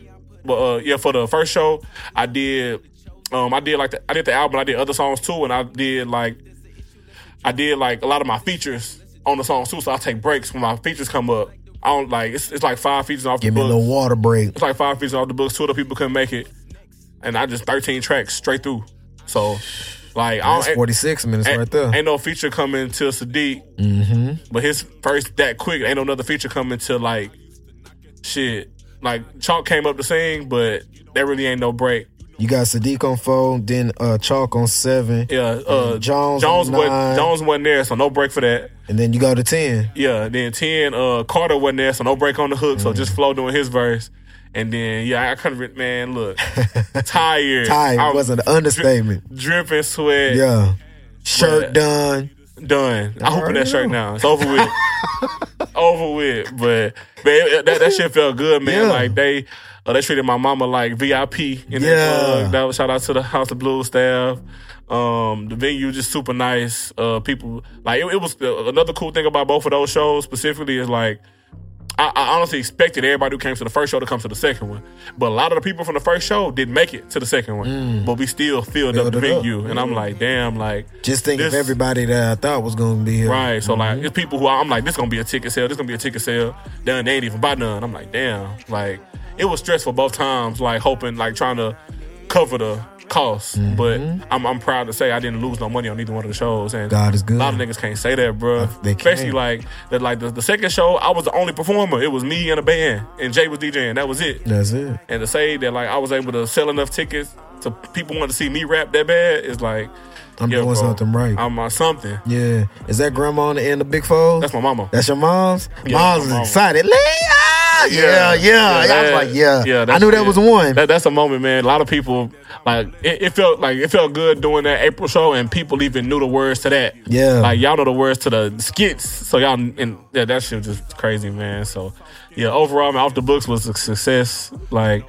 but uh, yeah, for the first show, I did um I did like the, I did the album. I did other songs too, and I did like I did like a lot of my features on the songs too. So I take breaks when my features come up. I don't like it's, it's like five features off Give the me a book. little water break. It's like five features off the books. Two other people couldn't make it, and I just thirteen tracks straight through. So, like, I That's don't, 46 minutes ain't, right there. ain't no feature coming till Sadiq, Mm-hmm. but his first that quick. Ain't no another feature coming till like shit. Like Chalk came up to sing, but there really ain't no break. You got Sadiq on four, then uh, Chalk on seven, Yeah, uh, Jones Jones wasn't nine. Jones wasn't there, so no break for that. and then you go to 10. Yeah, then ten, uh, Carter wasn't there, so no break on the hook, Mm. so just Flo doing his verse. And then yeah, I couldn't. Man, look, tired. Tired I'm was an understatement. dripping sweat. Yeah. Shirt But- done. Done. I'm hoping that shirt now. It's over with. over with. But man, that, that shit felt good, man. Yeah. Like they uh, they treated my mama like VIP in Yeah. club. That was shout out to the House of Blues staff. Um, the venue just super nice. Uh, people like it, it was uh, another cool thing about both of those shows specifically is like. I, I honestly expected everybody who came to the first show to come to the second one, but a lot of the people from the first show didn't make it to the second one. But we still filled, up Mm. The it up. venue, and I'm like, damn, like Just think of everybody that I thought was going to be here. Right. So Mm-hmm. like it's people who I'm like, this gonna be a ticket sale, this gonna be a ticket sale. Then they ain't even buy none. I'm like, damn. Like it was stressful both times, like hoping, like trying to cover the costs. Mm-hmm. But I'm, I'm proud to say I didn't lose no money on either one of the shows. And God is good. A lot of niggas can't say that, bro. They Especially like that. Like the, the second show, I was the only performer. It was me and a band, and Jay was DJing. That was it. That's it. And to say that like I was able to sell enough tickets to people want to see me rap that bad is like I'm yeah, doing bro, something right. I'm on something. yeah. Is that grandma on the end of Big Fold? That's my mama. That's your mom's? Yeah, mom's excited. Leah! Yeah, yeah. yeah. I was like, yeah. yeah. I knew that was one. That, that's a moment, man. A lot of people like it, it felt like it felt good doing that April show, and people even knew the words to that. Yeah. like y'all know the words to the skits, so y'all and yeah, that shit was just crazy, man. So yeah, overall, man, off the books was a success. Like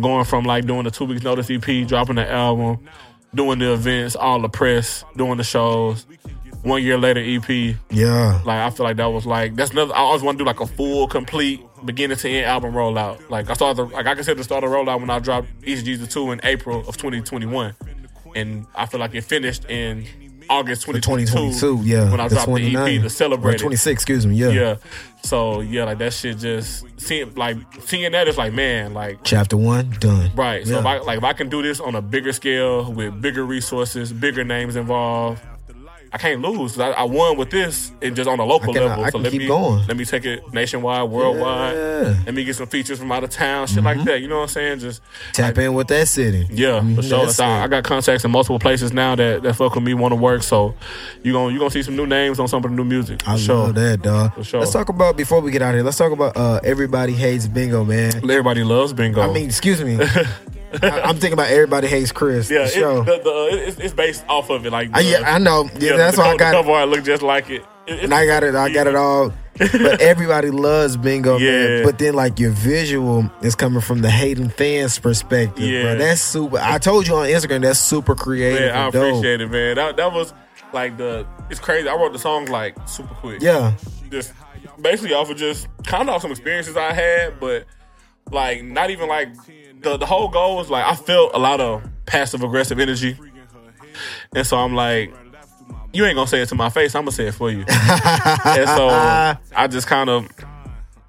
going from like doing the two weeks notice EP, dropping the album, doing the events, all the press, doing the shows. One year later, EP. yeah. Like I feel like that was like that's another. I always want to do like a full, complete, beginning to end album rollout. Like I started, the, like I consider the start of rollout when I dropped Easy Jesus two in April of 2021, and I feel like it finished in August 2022. 2022, yeah. when I dropped the 29. EP to celebrate 26, excuse me, yeah. Yeah, so yeah, like that shit just seeing like seeing that is like man, like Chapter one, done. Right. So Yeah. if I like if I can do this on a bigger scale with bigger resources, bigger names involved, I can't lose. 'Cause I, I won with this and just on a local I can- level. I so can let keep me going. let me take it nationwide, worldwide. Yeah. Mm-hmm. Let me get some features from out of town, shit like that. You know what I'm saying? Just Tap in with that city. yeah, Mhm, for sure. So I. I got contacts in multiple places now that, that fuck with me, want to work. So you gonna you gonna see some new names on some of the new music. I sure. love that, dog. For sure. Let's talk about before we get out of here. Let's talk about uh, everybody hates bingo, man. Everybody loves bingo. I mean, excuse me. I, I'm thinking about everybody hates Chris. yeah, the it, show. the, the, it's, it's based off of it. Like Uh, yeah, I know. Yeah, Yeah, that's the, why I got. the cover art look just like it. It- and I got it. I got it all. But everybody loves bingo, Yeah. man. But then, like your visual is coming from the hating fans' perspective, Yeah. bro. That's super. I told you on Instagram. That's super creative. Man, I and dope. appreciate it, man. That that was like the. It's crazy. I wrote the song like super quick. Yeah, Just basically off of just kind of off some experiences I had, but like not even like the the whole goal was like I felt a lot of passive aggressive energy, and so I'm like. You ain't gonna say it to my face. I'm gonna say it for you. and so I just kind of,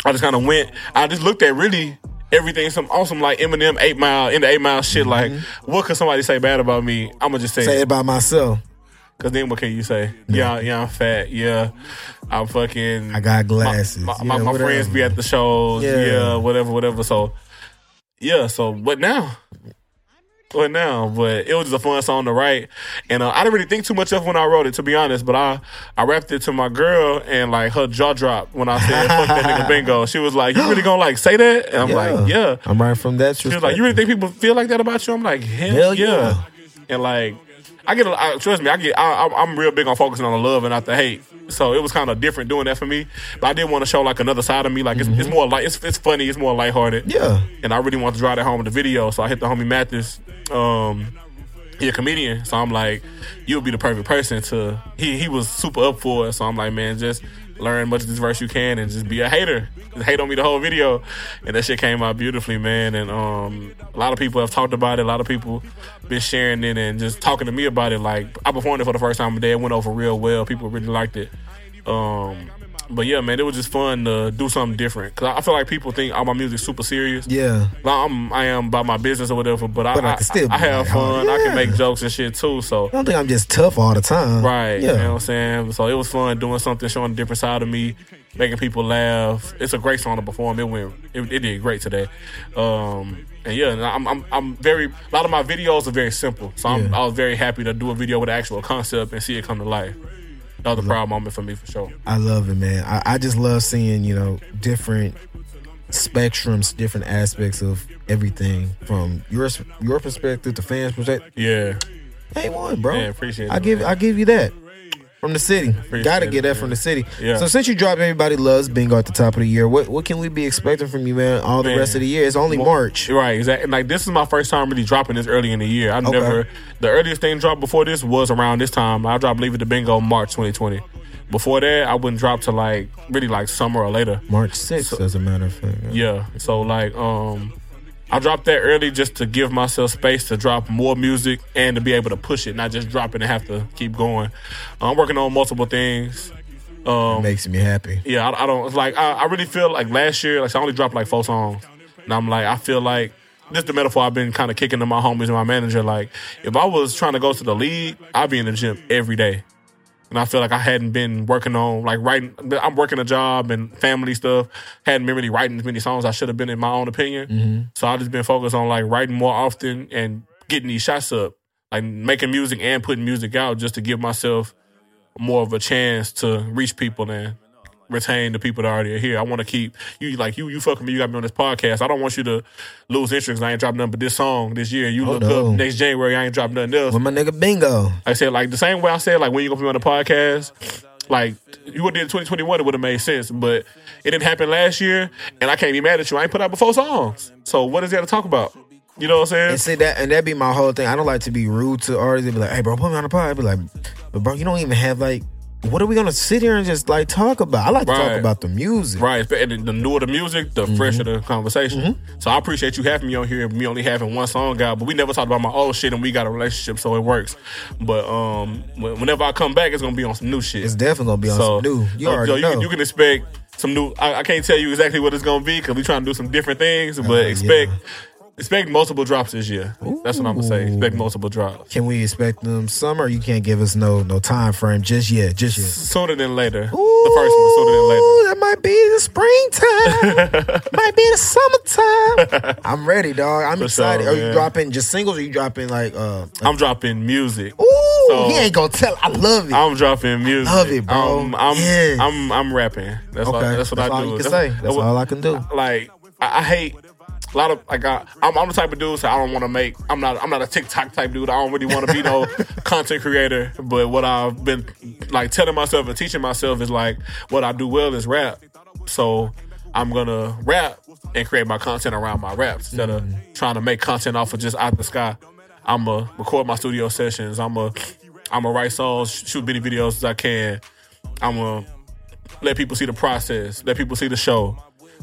I just kind of went. I just looked at really everything, some awesome like Eminem Eight Mile in the Eight Mile shit. Mm-hmm. Like, what could somebody say bad about me? I'm gonna just say, say it. by myself. Cause then what can you say? Yeah, yeah, I'm fat. Yeah, I'm fucking. I got glasses. My, Yeah, my, my friends be at the shows. Yeah. Yeah. whatever, whatever. So, yeah. So what now? What now? But it was just a fun song to write, and uh, I didn't really think too much of when I wrote it, to be honest. But I I rapped it to my girl, and like her jaw dropped when I said "fuck that nigga bingo." She was like, "You really gonna like say that?" And I'm like, "Yeah." I'm right from that. She was like, "You really think people feel like that about you?" I'm like, "Hell, Hell yeah. yeah. And like, I get, a, I, trust me, I get, I, I- I'm real big on focusing on the love and not the hate. So it was kind of different doing that for me. But I did want to show like another side of me. Like it's, it's more like it's, it's funny, it's more lighthearted. Yeah. And I really want to drive that home in the video. So I hit the homie Mathis. Um, he a comedian, so I'm like, you'll be the perfect person to. He he was super up for it, so I'm like, man, just learn much of this verse you can and just be a hater. Just hate on me the whole video, and that shit came out beautifully, man. And um, a lot of people have talked about it. A lot of people been sharing it and just talking to me about it. Like I performed it for the first time today. It went over real well. People really liked it. Um, but yeah, man, it was just fun to do something different. Cause I feel like people think all my music's super serious. Yeah. Like, I'm, I am about my business or whatever, but, But I I, can still I, I have fun. I can make jokes and shit too. So I don't think I'm just tough all the time. right, Yeah. you know what I'm saying. So it was fun doing something, showing a different side of me, making people laugh. It's a great song to perform. It went, it, it did great today. Um, and yeah, I'm, I'm, I'm very. A lot of my videos are very simple, so I'm, Yeah. I was very happy to do a video with an actual concept and see it come to life. That was proud moment for me for sure. I love it, man. I, I just love seeing, you know, different spectrums, different aspects of everything from your your perspective to fans' perspective. Yeah, Hey, one, bro. Yeah, appreciate I it, give man. I give you that from the city. Got to get that from the city. Yeah. So since you dropped, everybody loves bingo at the top of the year. What what can we be expecting from you, man? All the Man. rest of the year. It's only March. Right, exactly. And like this is my first time really dropping this early in the year. I never the earliest thing dropped before this was around this time. I dropped Leave It to Bingo March 2020. Before that, I wouldn't drop to like really like summer or later. March sixth, as a matter of fact. Yeah. So like um I dropped that early just to give myself space to drop more music and to be able to push it, not just drop it and have to keep going. I'm working on multiple things. Um Makes me happy. yeah, I, I don't it's like I, I really feel like last year, like I only dropped like four songs, and I'm like I feel like this is the metaphor I've been kind of kicking to my homies and my manager. Like, if I was trying to go to the league, I'd be in the gym every day. And I feel like I hadn't been working on like writing. I'm working a job and family stuff. Hadn't been really writing as many songs I should have been in my own opinion. Mm-hmm. So I just been focused on like writing more often and getting these shots up, like making music and putting music out just to give myself more of a chance to reach people and retain the people that already are here. I want to keep you like you. You fucking me. You got me on this podcast. I don't want you to lose interest. I ain't dropped nothing but this song this year. You Oh, look no. up next January. I ain't dropped nothing else. With my nigga Bingo. I said like the same way I said like when you gonna be on the podcast, like you would did 2021, it would have made sense, but it didn't happen last year, and I can't be mad at you. I ain't put out before songs, so what is there to talk about? You know what I'm saying? And see that, and that be my whole thing. I don't like to be rude to artists. They be like, "Hey, bro, put me on the pod." I be like, "But bro, you don't even have like, what are we gonna sit here and just like talk about?" I like to talk about the music. Right, and the newer the music, the fresher the conversation. So I appreciate you having me on here. Me only having one song out, but we never talked about my old shit, and we got a relationship, so it works. But um, whenever I come back, it's gonna be on some new shit. It's definitely gonna be on So some new. You so, already know. Can, you can expect some new. I, I can't tell you exactly what it's gonna be because we're trying to do some different things. But Uh, expect yeah. Expect multiple drops this year. That's what I'm gonna say. Expect multiple drops Can we expect them summer? You can't give us no no time frame just yet. Just yet. sooner than later. the first one sooner than later. Ooh, that might be the springtime. might be the summertime. I'm ready, dog. I'm For excited. sure, are you dropping just singles? Or are you dropping like uh? I'm dropping music. Ooh, So- he ain't gonna tell. I love it. I'm dropping music. Love it, bro. Um, I'm Yes. I'm I'm rapping. That's okay, all, that's what I all do. you can That's- say. That's what- all I can do. Like I, I hate a lot of like I, I'm, I'm the type of dude so I don't want to make. I'm not I'm not a TikTok type dude. I don't really want to be no content creator. But what I've been like telling myself and teaching myself is like what I do well is rap. So I'm gonna rap and create my content around my raps instead of mm-hmm. trying to make content off of just out the sky. I'm gonna record my studio sessions. I'm gonna I'm gonna write songs, shoot many videos as I can. I'm gonna let people see the process, let people see the show.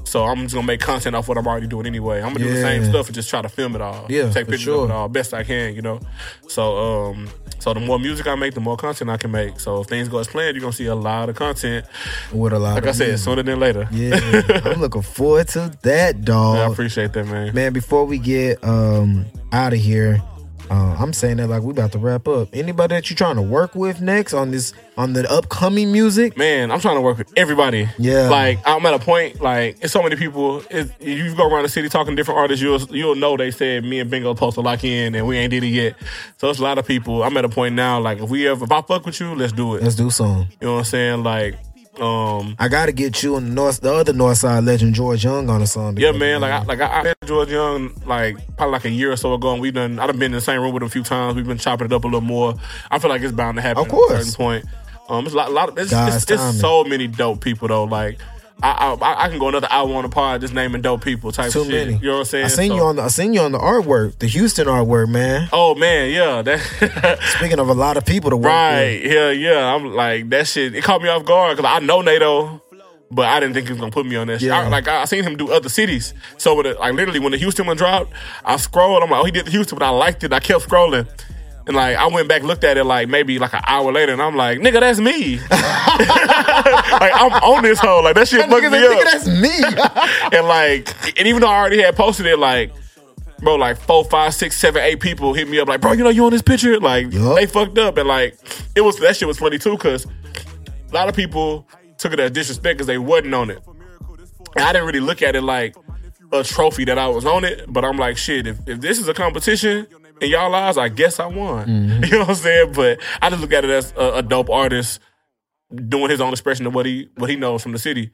So I'm just gonna make content off what I'm already doing anyway. I'm gonna do the same stuff and just try to film it all. Yeah, take pictures sure. of it all best I can, you know. So um, so the more music I make, the more content I can make. So if things go as planned, you're gonna see a lot of content. With a lot Like I said, music. sooner than later. Yeah, I'm looking forward to that, dawg. I appreciate that, man. Man, before we get um out of here, uh, I'm saying that like we about to wrap up. Anybody that you trying to work with next on this on the upcoming music? Man, I'm trying to work with everybody. Yeah. Like I'm at a point, like it's so many people. It, you go around the city talking to different artists, you'll you'll know they said me and Bingo supposed to lock in, and we ain't did it yet. So it's a lot of people. I'm at a point now, like if we ever if I fuck with you, let's do it. Let's do some. You know what I'm saying? Like, um, I got to get you and the north, the other North Side legend George Young on a song. yeah, man. Like, I, like I, I met George Young like probably like a year or so ago, and we've done. I've been in the same room with him a few times. We've been chopping it up a little more. I feel like it's bound to happen. Of course. at a certain point. Um, it's a lot. lot of, it's, it's, it's so many dope people though. Like. I, I I can go another hour on the pod just naming dope people type Too shit. many. You know what I'm saying? I seen So- you on the I seen you on the artwork, the Houston artwork, man. Oh man, yeah. That Speaking of a lot of people to work Right. Yeah, yeah. I'm like that shit. It caught me off guard because I know NATO, but I didn't think he was gonna put me on that shit. Yeah. I, like I, I seen him do other cities. So with it, like literally when the Houston one dropped, I scrolled. I'm like, oh, he did the Houston, but I liked it. I kept scrolling. And like I went back, looked at it like maybe like an hour later, and I'm like, nigga, that's me. like I'm on this hole. Like that shit with. fucked Nigga, me nigga, up. that's me. and like, and even though I already had posted it, like, bro, like four, five, six, seven, eight people hit me up, like, bro, you know, you on this picture? Like, Yup. they fucked up, and like, it was that shit was funny too, cause a lot of people took it as disrespect because they wasn't on it, and I didn't really look at it like a trophy that I was on it, but I'm like, shit, if, if this is a competition. In y'all eyes, I guess I won. Mm-hmm. You know what I'm saying? But I just look at it as a, a dope artist doing his own expression of what he what he knows from the city.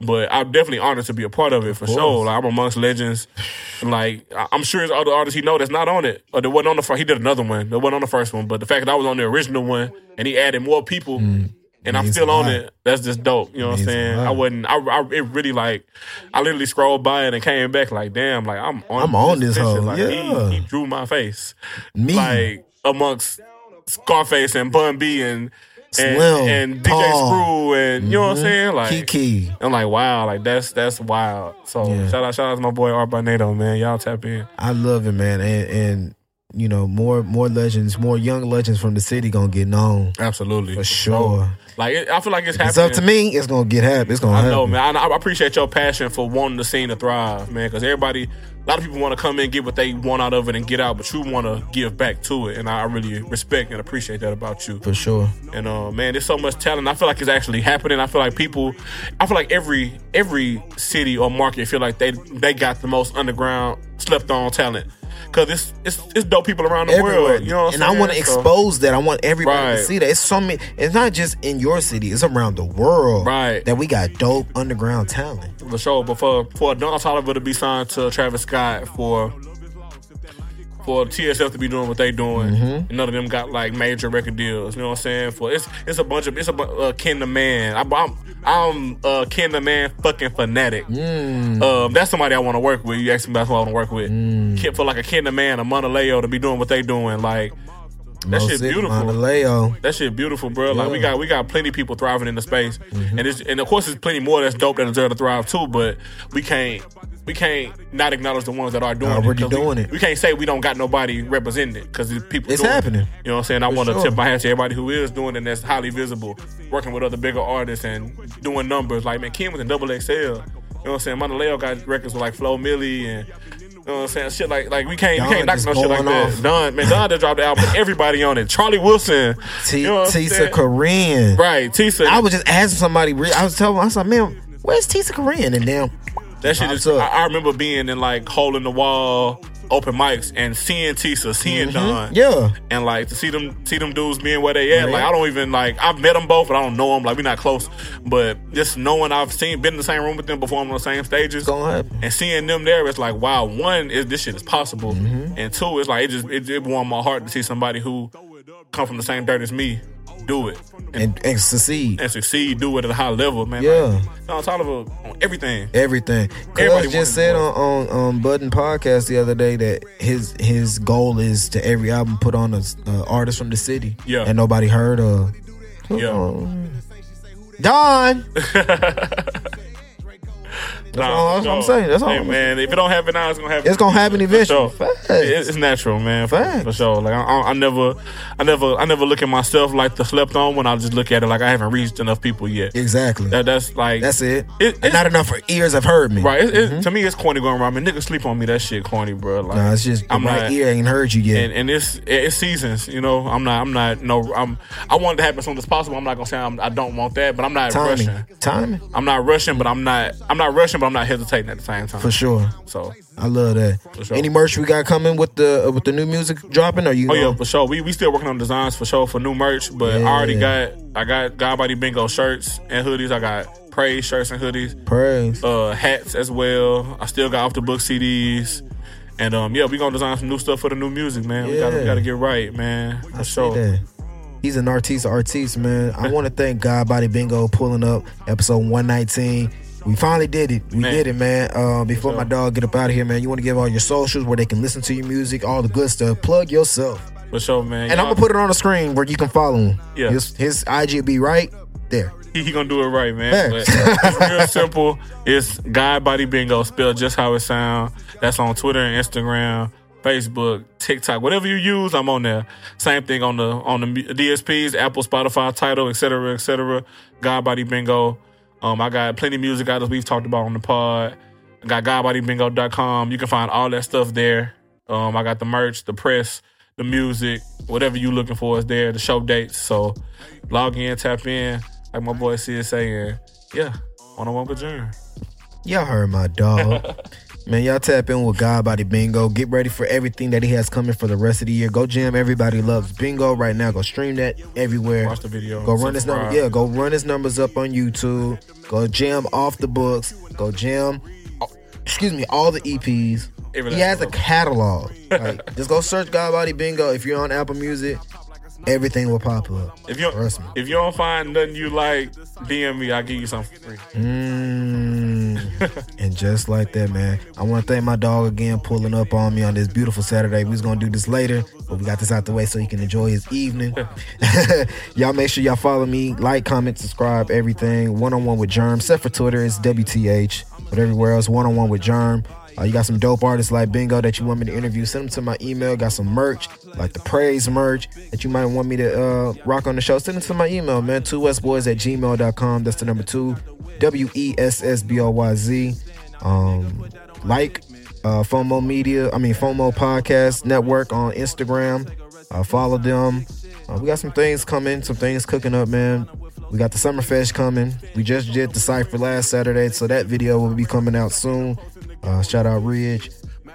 But I'm definitely honored to be a part of it for sure. Like I'm amongst legends. Like I- I'm sure there's other artists he know that's not on it or that wasn't on the first. He did another one that wasn't on the first one. But the fact that I was on the original one and he added more people. Mm. And I'm still on it. That's just dope. You know what I'm saying? I wasn't. I, I. It really like. I literally scrolled by it and came back like, damn. Like I'm on. I'm on this hoe, Like, yeah. He, he drew my face. Me. Like amongst Scarface and Bun B and and, Slim, and DJ Paul. Screw and you know what I'm mm-hmm. saying? Like Keke. I'm like, wow, like that's that's wild. So Yeah. shout out, shout out to my boy Art Barnado, man. Y'all tap in. I love it, man. And and you know, more more legends, more young legends from the city gonna get known. Absolutely. For sure. Like it, I feel like it's happening. It's up to me. It's gonna get happy. It's gonna I happen. know, man. I, I appreciate your passion for wanting the scene to thrive, man. Because everybody, a lot of people want to come in, get what they want out of it, and get out, but you want to give back to it, and I really respect and appreciate that about you. For sure. And uh, man, there's so much talent. I feel like it's actually happening. I feel like people, I feel like every every city or market feel like they they got the most underground slept on talent. Cause it's it's it's dope people around the Everywhere. world. You know what I'm and I want to? So- expose that. I want everybody to see that. It's so many. It's not just in your city. It's around the world. Right. That we got dope underground talent. for sure. But for for Don Toliver to be signed to Travis Scott for for TSF to be doing what they doing, Mm-hmm. and none of them got like major record deals. You know what I'm saying? For it's it's a bunch of it's a uh, Ken the Man. I'm I'm, I'm uh, Ken the Man fucking fanatic. Mm. Um, that's somebody I want to work with. You ask me about who I want to work with. Kid for like a Ken the Man, a Monaleo to be doing what they doing. Like that shit City, beautiful. That shit beautiful, bro. Like we got we got plenty of people thriving in the space, Mm-hmm. and it's, and of course there's plenty more that's dope that deserve to thrive too. But we can't we can't not acknowledge the ones that are doing Already it. doing we, it. We can't say we don't got nobody representing it because people. It's doing it. happening. You know what I'm saying? I want to sure. tip my hat to everybody who is doing it and that's highly visible, working with other bigger artists and doing numbers. Like man, Kim was in Double XL. You know what I'm saying? Monaleo got records with like Flo Milli and. You know what I'm saying? Shit like like we can't Don we can't knock no shit like going that. off. Don man, Don just dropped the album. Everybody on it. Charlie Wilson. T- you know Tisa? Korean. Right, Tisa. I was just asking somebody. I was telling. I was like, man, where's Tisa Korean? And then that shit is. up. I, I remember being in like hole in the wall open mics and seeing Tisa, seeing Don, Mm-hmm. yeah, and like to see them see them dudes being where they at. Right. Like I don't even like I've met them both, but I don't know them. Like we're not close, but just knowing I've seen been in the same room with them, performing on the same stages, it's gonna happen. and seeing them there, it's like wow. One is this shit is possible, Mm-hmm. and two, it's like it just it, it warmed my heart to see somebody who come from the same dirt as me do it and, And, and succeed. and succeed, do it at a high level, man. Yeah. like, Don Toliver on everything. Everything. Everybody just said on, on on Button podcast the other day that his his goal is to every album put on a, artist from the city. Yeah. And nobody heard of. Yeah. Don. Nah, all- that's what I'm saying. That's all Hey, I'm man. If it don't happen now, it's gonna happen. It's gonna happen eventually. For sure. Facts. It- It's natural, man. For, Facts. for sure. Like I, I, never, I never, I never look at myself like the slept on when I just look at it like I haven't reached enough people yet. Exactly. That, that's like That's it. It- it's- not enough for ears have heard me. right. It, it, mm-hmm. to me, it's corny going around. I mean, niggas sleep on me. That shit corny, bro. Like Nah, it's just I'm my not. ear ain't heard you yet. And, and it's it's seasons, you know. I'm not. I'm not. No. I'm. I want it to happen as soon as possible. I'm not gonna say I'm, I don't want that, but I'm not timing. rushing. Timing. I'm not rushing, but I'm not. I'm not rushing, but I'm not hesitating at the same time. For sure. So. I love that. sure. Any merch we got coming with the uh, with the new music dropping? Or you? Oh gonna- yeah, for sure. We we still working on designs for sure for new merch, but I already got I got God Body Bingo shirts and hoodies. I got praise shirts and hoodies, praise. uh, hats as well. I still got off the book CDs, and um yeah, we gonna design some new stuff for the new music, man. We gotta we gotta get right, man. For I sure. that. He's an artiste, artiste, man. I want to thank God Body Bingo pulling up episode 119. We finally did it. We Man. did it, man. Uh, before my dog get up out of here, man, you want to give all your socials where they can listen to your music, all the good stuff. Plug yourself, For sure, man. and I'm gonna put it on the screen where you can follow him. Yeah. his, his IG will be right there. he, he gonna do it right, man. But Facts. it's real simple. It's God Body Bingo, spelled just how it sound. That's on Twitter and Instagram, Facebook, TikTok, whatever you use, I'm on there. Same thing on the on the DSPs, Apple, Spotify, Tidal, etc., etc. God Body Bingo. Um, I got plenty of music out we've talked about on the pod. I got GodBodyBingo.com. You can find all that stuff there. Um, I got the merch, the press, the music, whatever you looking for is there. The show dates. So log in, tap in, like my boy C is saying. Yeah, one on one with Germ. Y'all heard my dog. Man, y'all tap in with God Body Bingo. Get ready for everything that he has coming for the rest of the year. Go jam. Everybody loves bingo right now. Go stream that everywhere. Watch the video. Go run his number. Yeah, go run his numbers up on YouTube. Go jam off the books. Go jam. Oh, excuse me, all the EPs. He has a catalog. Like, just go search God Body Bingo. If you're on Apple Music, everything will pop up. If you Trust me. if you don't find nothing you like, DM me. I'll give you something for free. Mm. and just like that, man. I want to thank my dog again pulling up on me on this beautiful Saturday. We was gonna do this later, but we got this out the way so he can enjoy his evening. y'all make sure y'all follow me, like, comment, subscribe, everything. One on one with Germ. Except for Twitter, it's WTH. But everywhere else, one on one with Germ. Uh, you got some dope artists like Bingo that you want me to interview. Send them to my email. Got some merch, like the praise merch that you might want me to uh, rock on the show. Send them to my email, man. Two westboys at gmail.com. That's the number two. W E S S B O Y Z. Um, like uh, FOMO Media, I mean FOMO Podcast Network on Instagram. Uh, follow them. Uh, we got some things coming, some things cooking up, man. We got the Summerfest coming. We just did the cipher last Saturday, so that video will be coming out soon. Uh, shout out Ridge.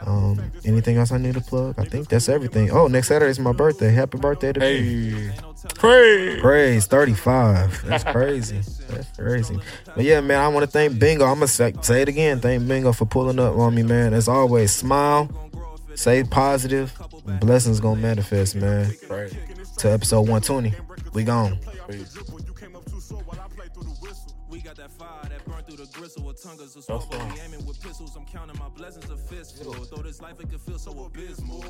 Um, anything else I need to plug? I think that's everything. Oh, next Saturday is my birthday. Happy birthday to me. Hey, praise. Praise 35. That's crazy. That's crazy. But yeah, man, I want to thank Bingo. I'm going to say, say it again. Thank Bingo for pulling up on me, man. As always, smile, say positive. Blessings going to manifest, man. To episode 120. We gone. Peace. We got that fire that burn through the gristle with tongues of smoke. fine. We aiming with pistols. I'm counting my blessings a fistful. Though this life it could feel so abysmal.